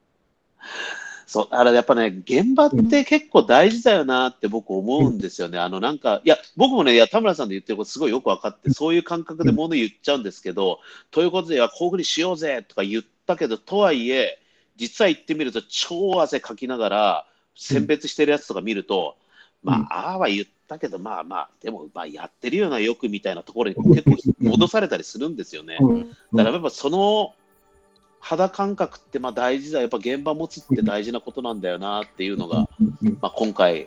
そう、だからやっぱね、現場って結構大事だよなって僕思うんですよね。あのなんか、いや、僕もね、いや、田村さんで言ってることすごいよく分かって、そういう感覚で物言っちゃうんですけど、ということで、いや、こういうふうにしようぜとか言ったけど、とはいえ、実は言ってみると、超汗かきながら、選別してるやつとか見ると、まうん。あ、ああは言ったけど、まあまあ、でも、まあ、やってるようなよくみたいなところに結構戻されたりするんですよね。うん。だからやっぱその肌感覚ってまあ大事だ、やっぱ現場持つって大事なことなんだよなっていうのが、まあ、今回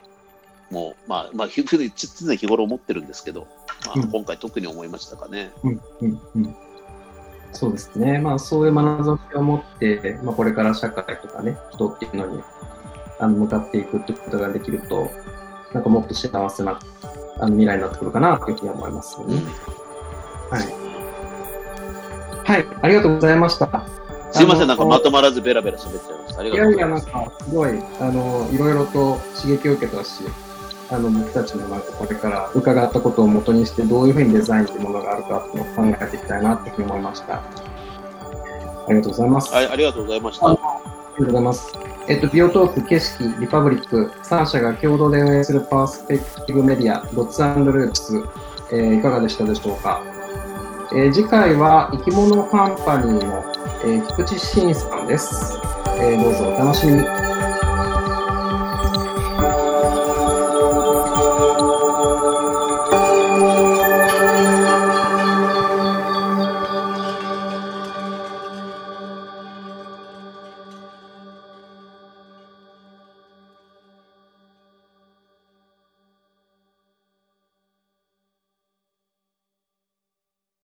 も、まあ、まあ、常日頃思ってるんですけど、まあ、うん今回特に思いましたかね。うんうんうんそうですね。まあ、そういう眼差しを持って、まあ、これから社会とかね、人っていうのにあの向かっていくってことができると、なんかもっと幸せなあの未来になってくるかなというふうに思いますよね。うんはい。はい、ありがとうございました。すいません、なんかまとまらずベラベラ喋っちゃいました。ありいやいや、がとうございます。なんか、すごい、あの、いろいろと刺激を受けたし、あの、僕たちもなんかこれから伺ったことを元にして、どういうふうにデザインというものがあるかっていうのを考えていきたいなってふうに思いました。ありがとうございます。はい、ありがとうございました。ありがとうございます。えっと、ビオトープ、景色、リパブリック、3社が共同で運営するパースペクティブメディア、ロッツループス、えーいかがでしたでしょうか。えー次回は生き物カンパニーの、えー菊池真さんです、えーどうぞお楽しみに。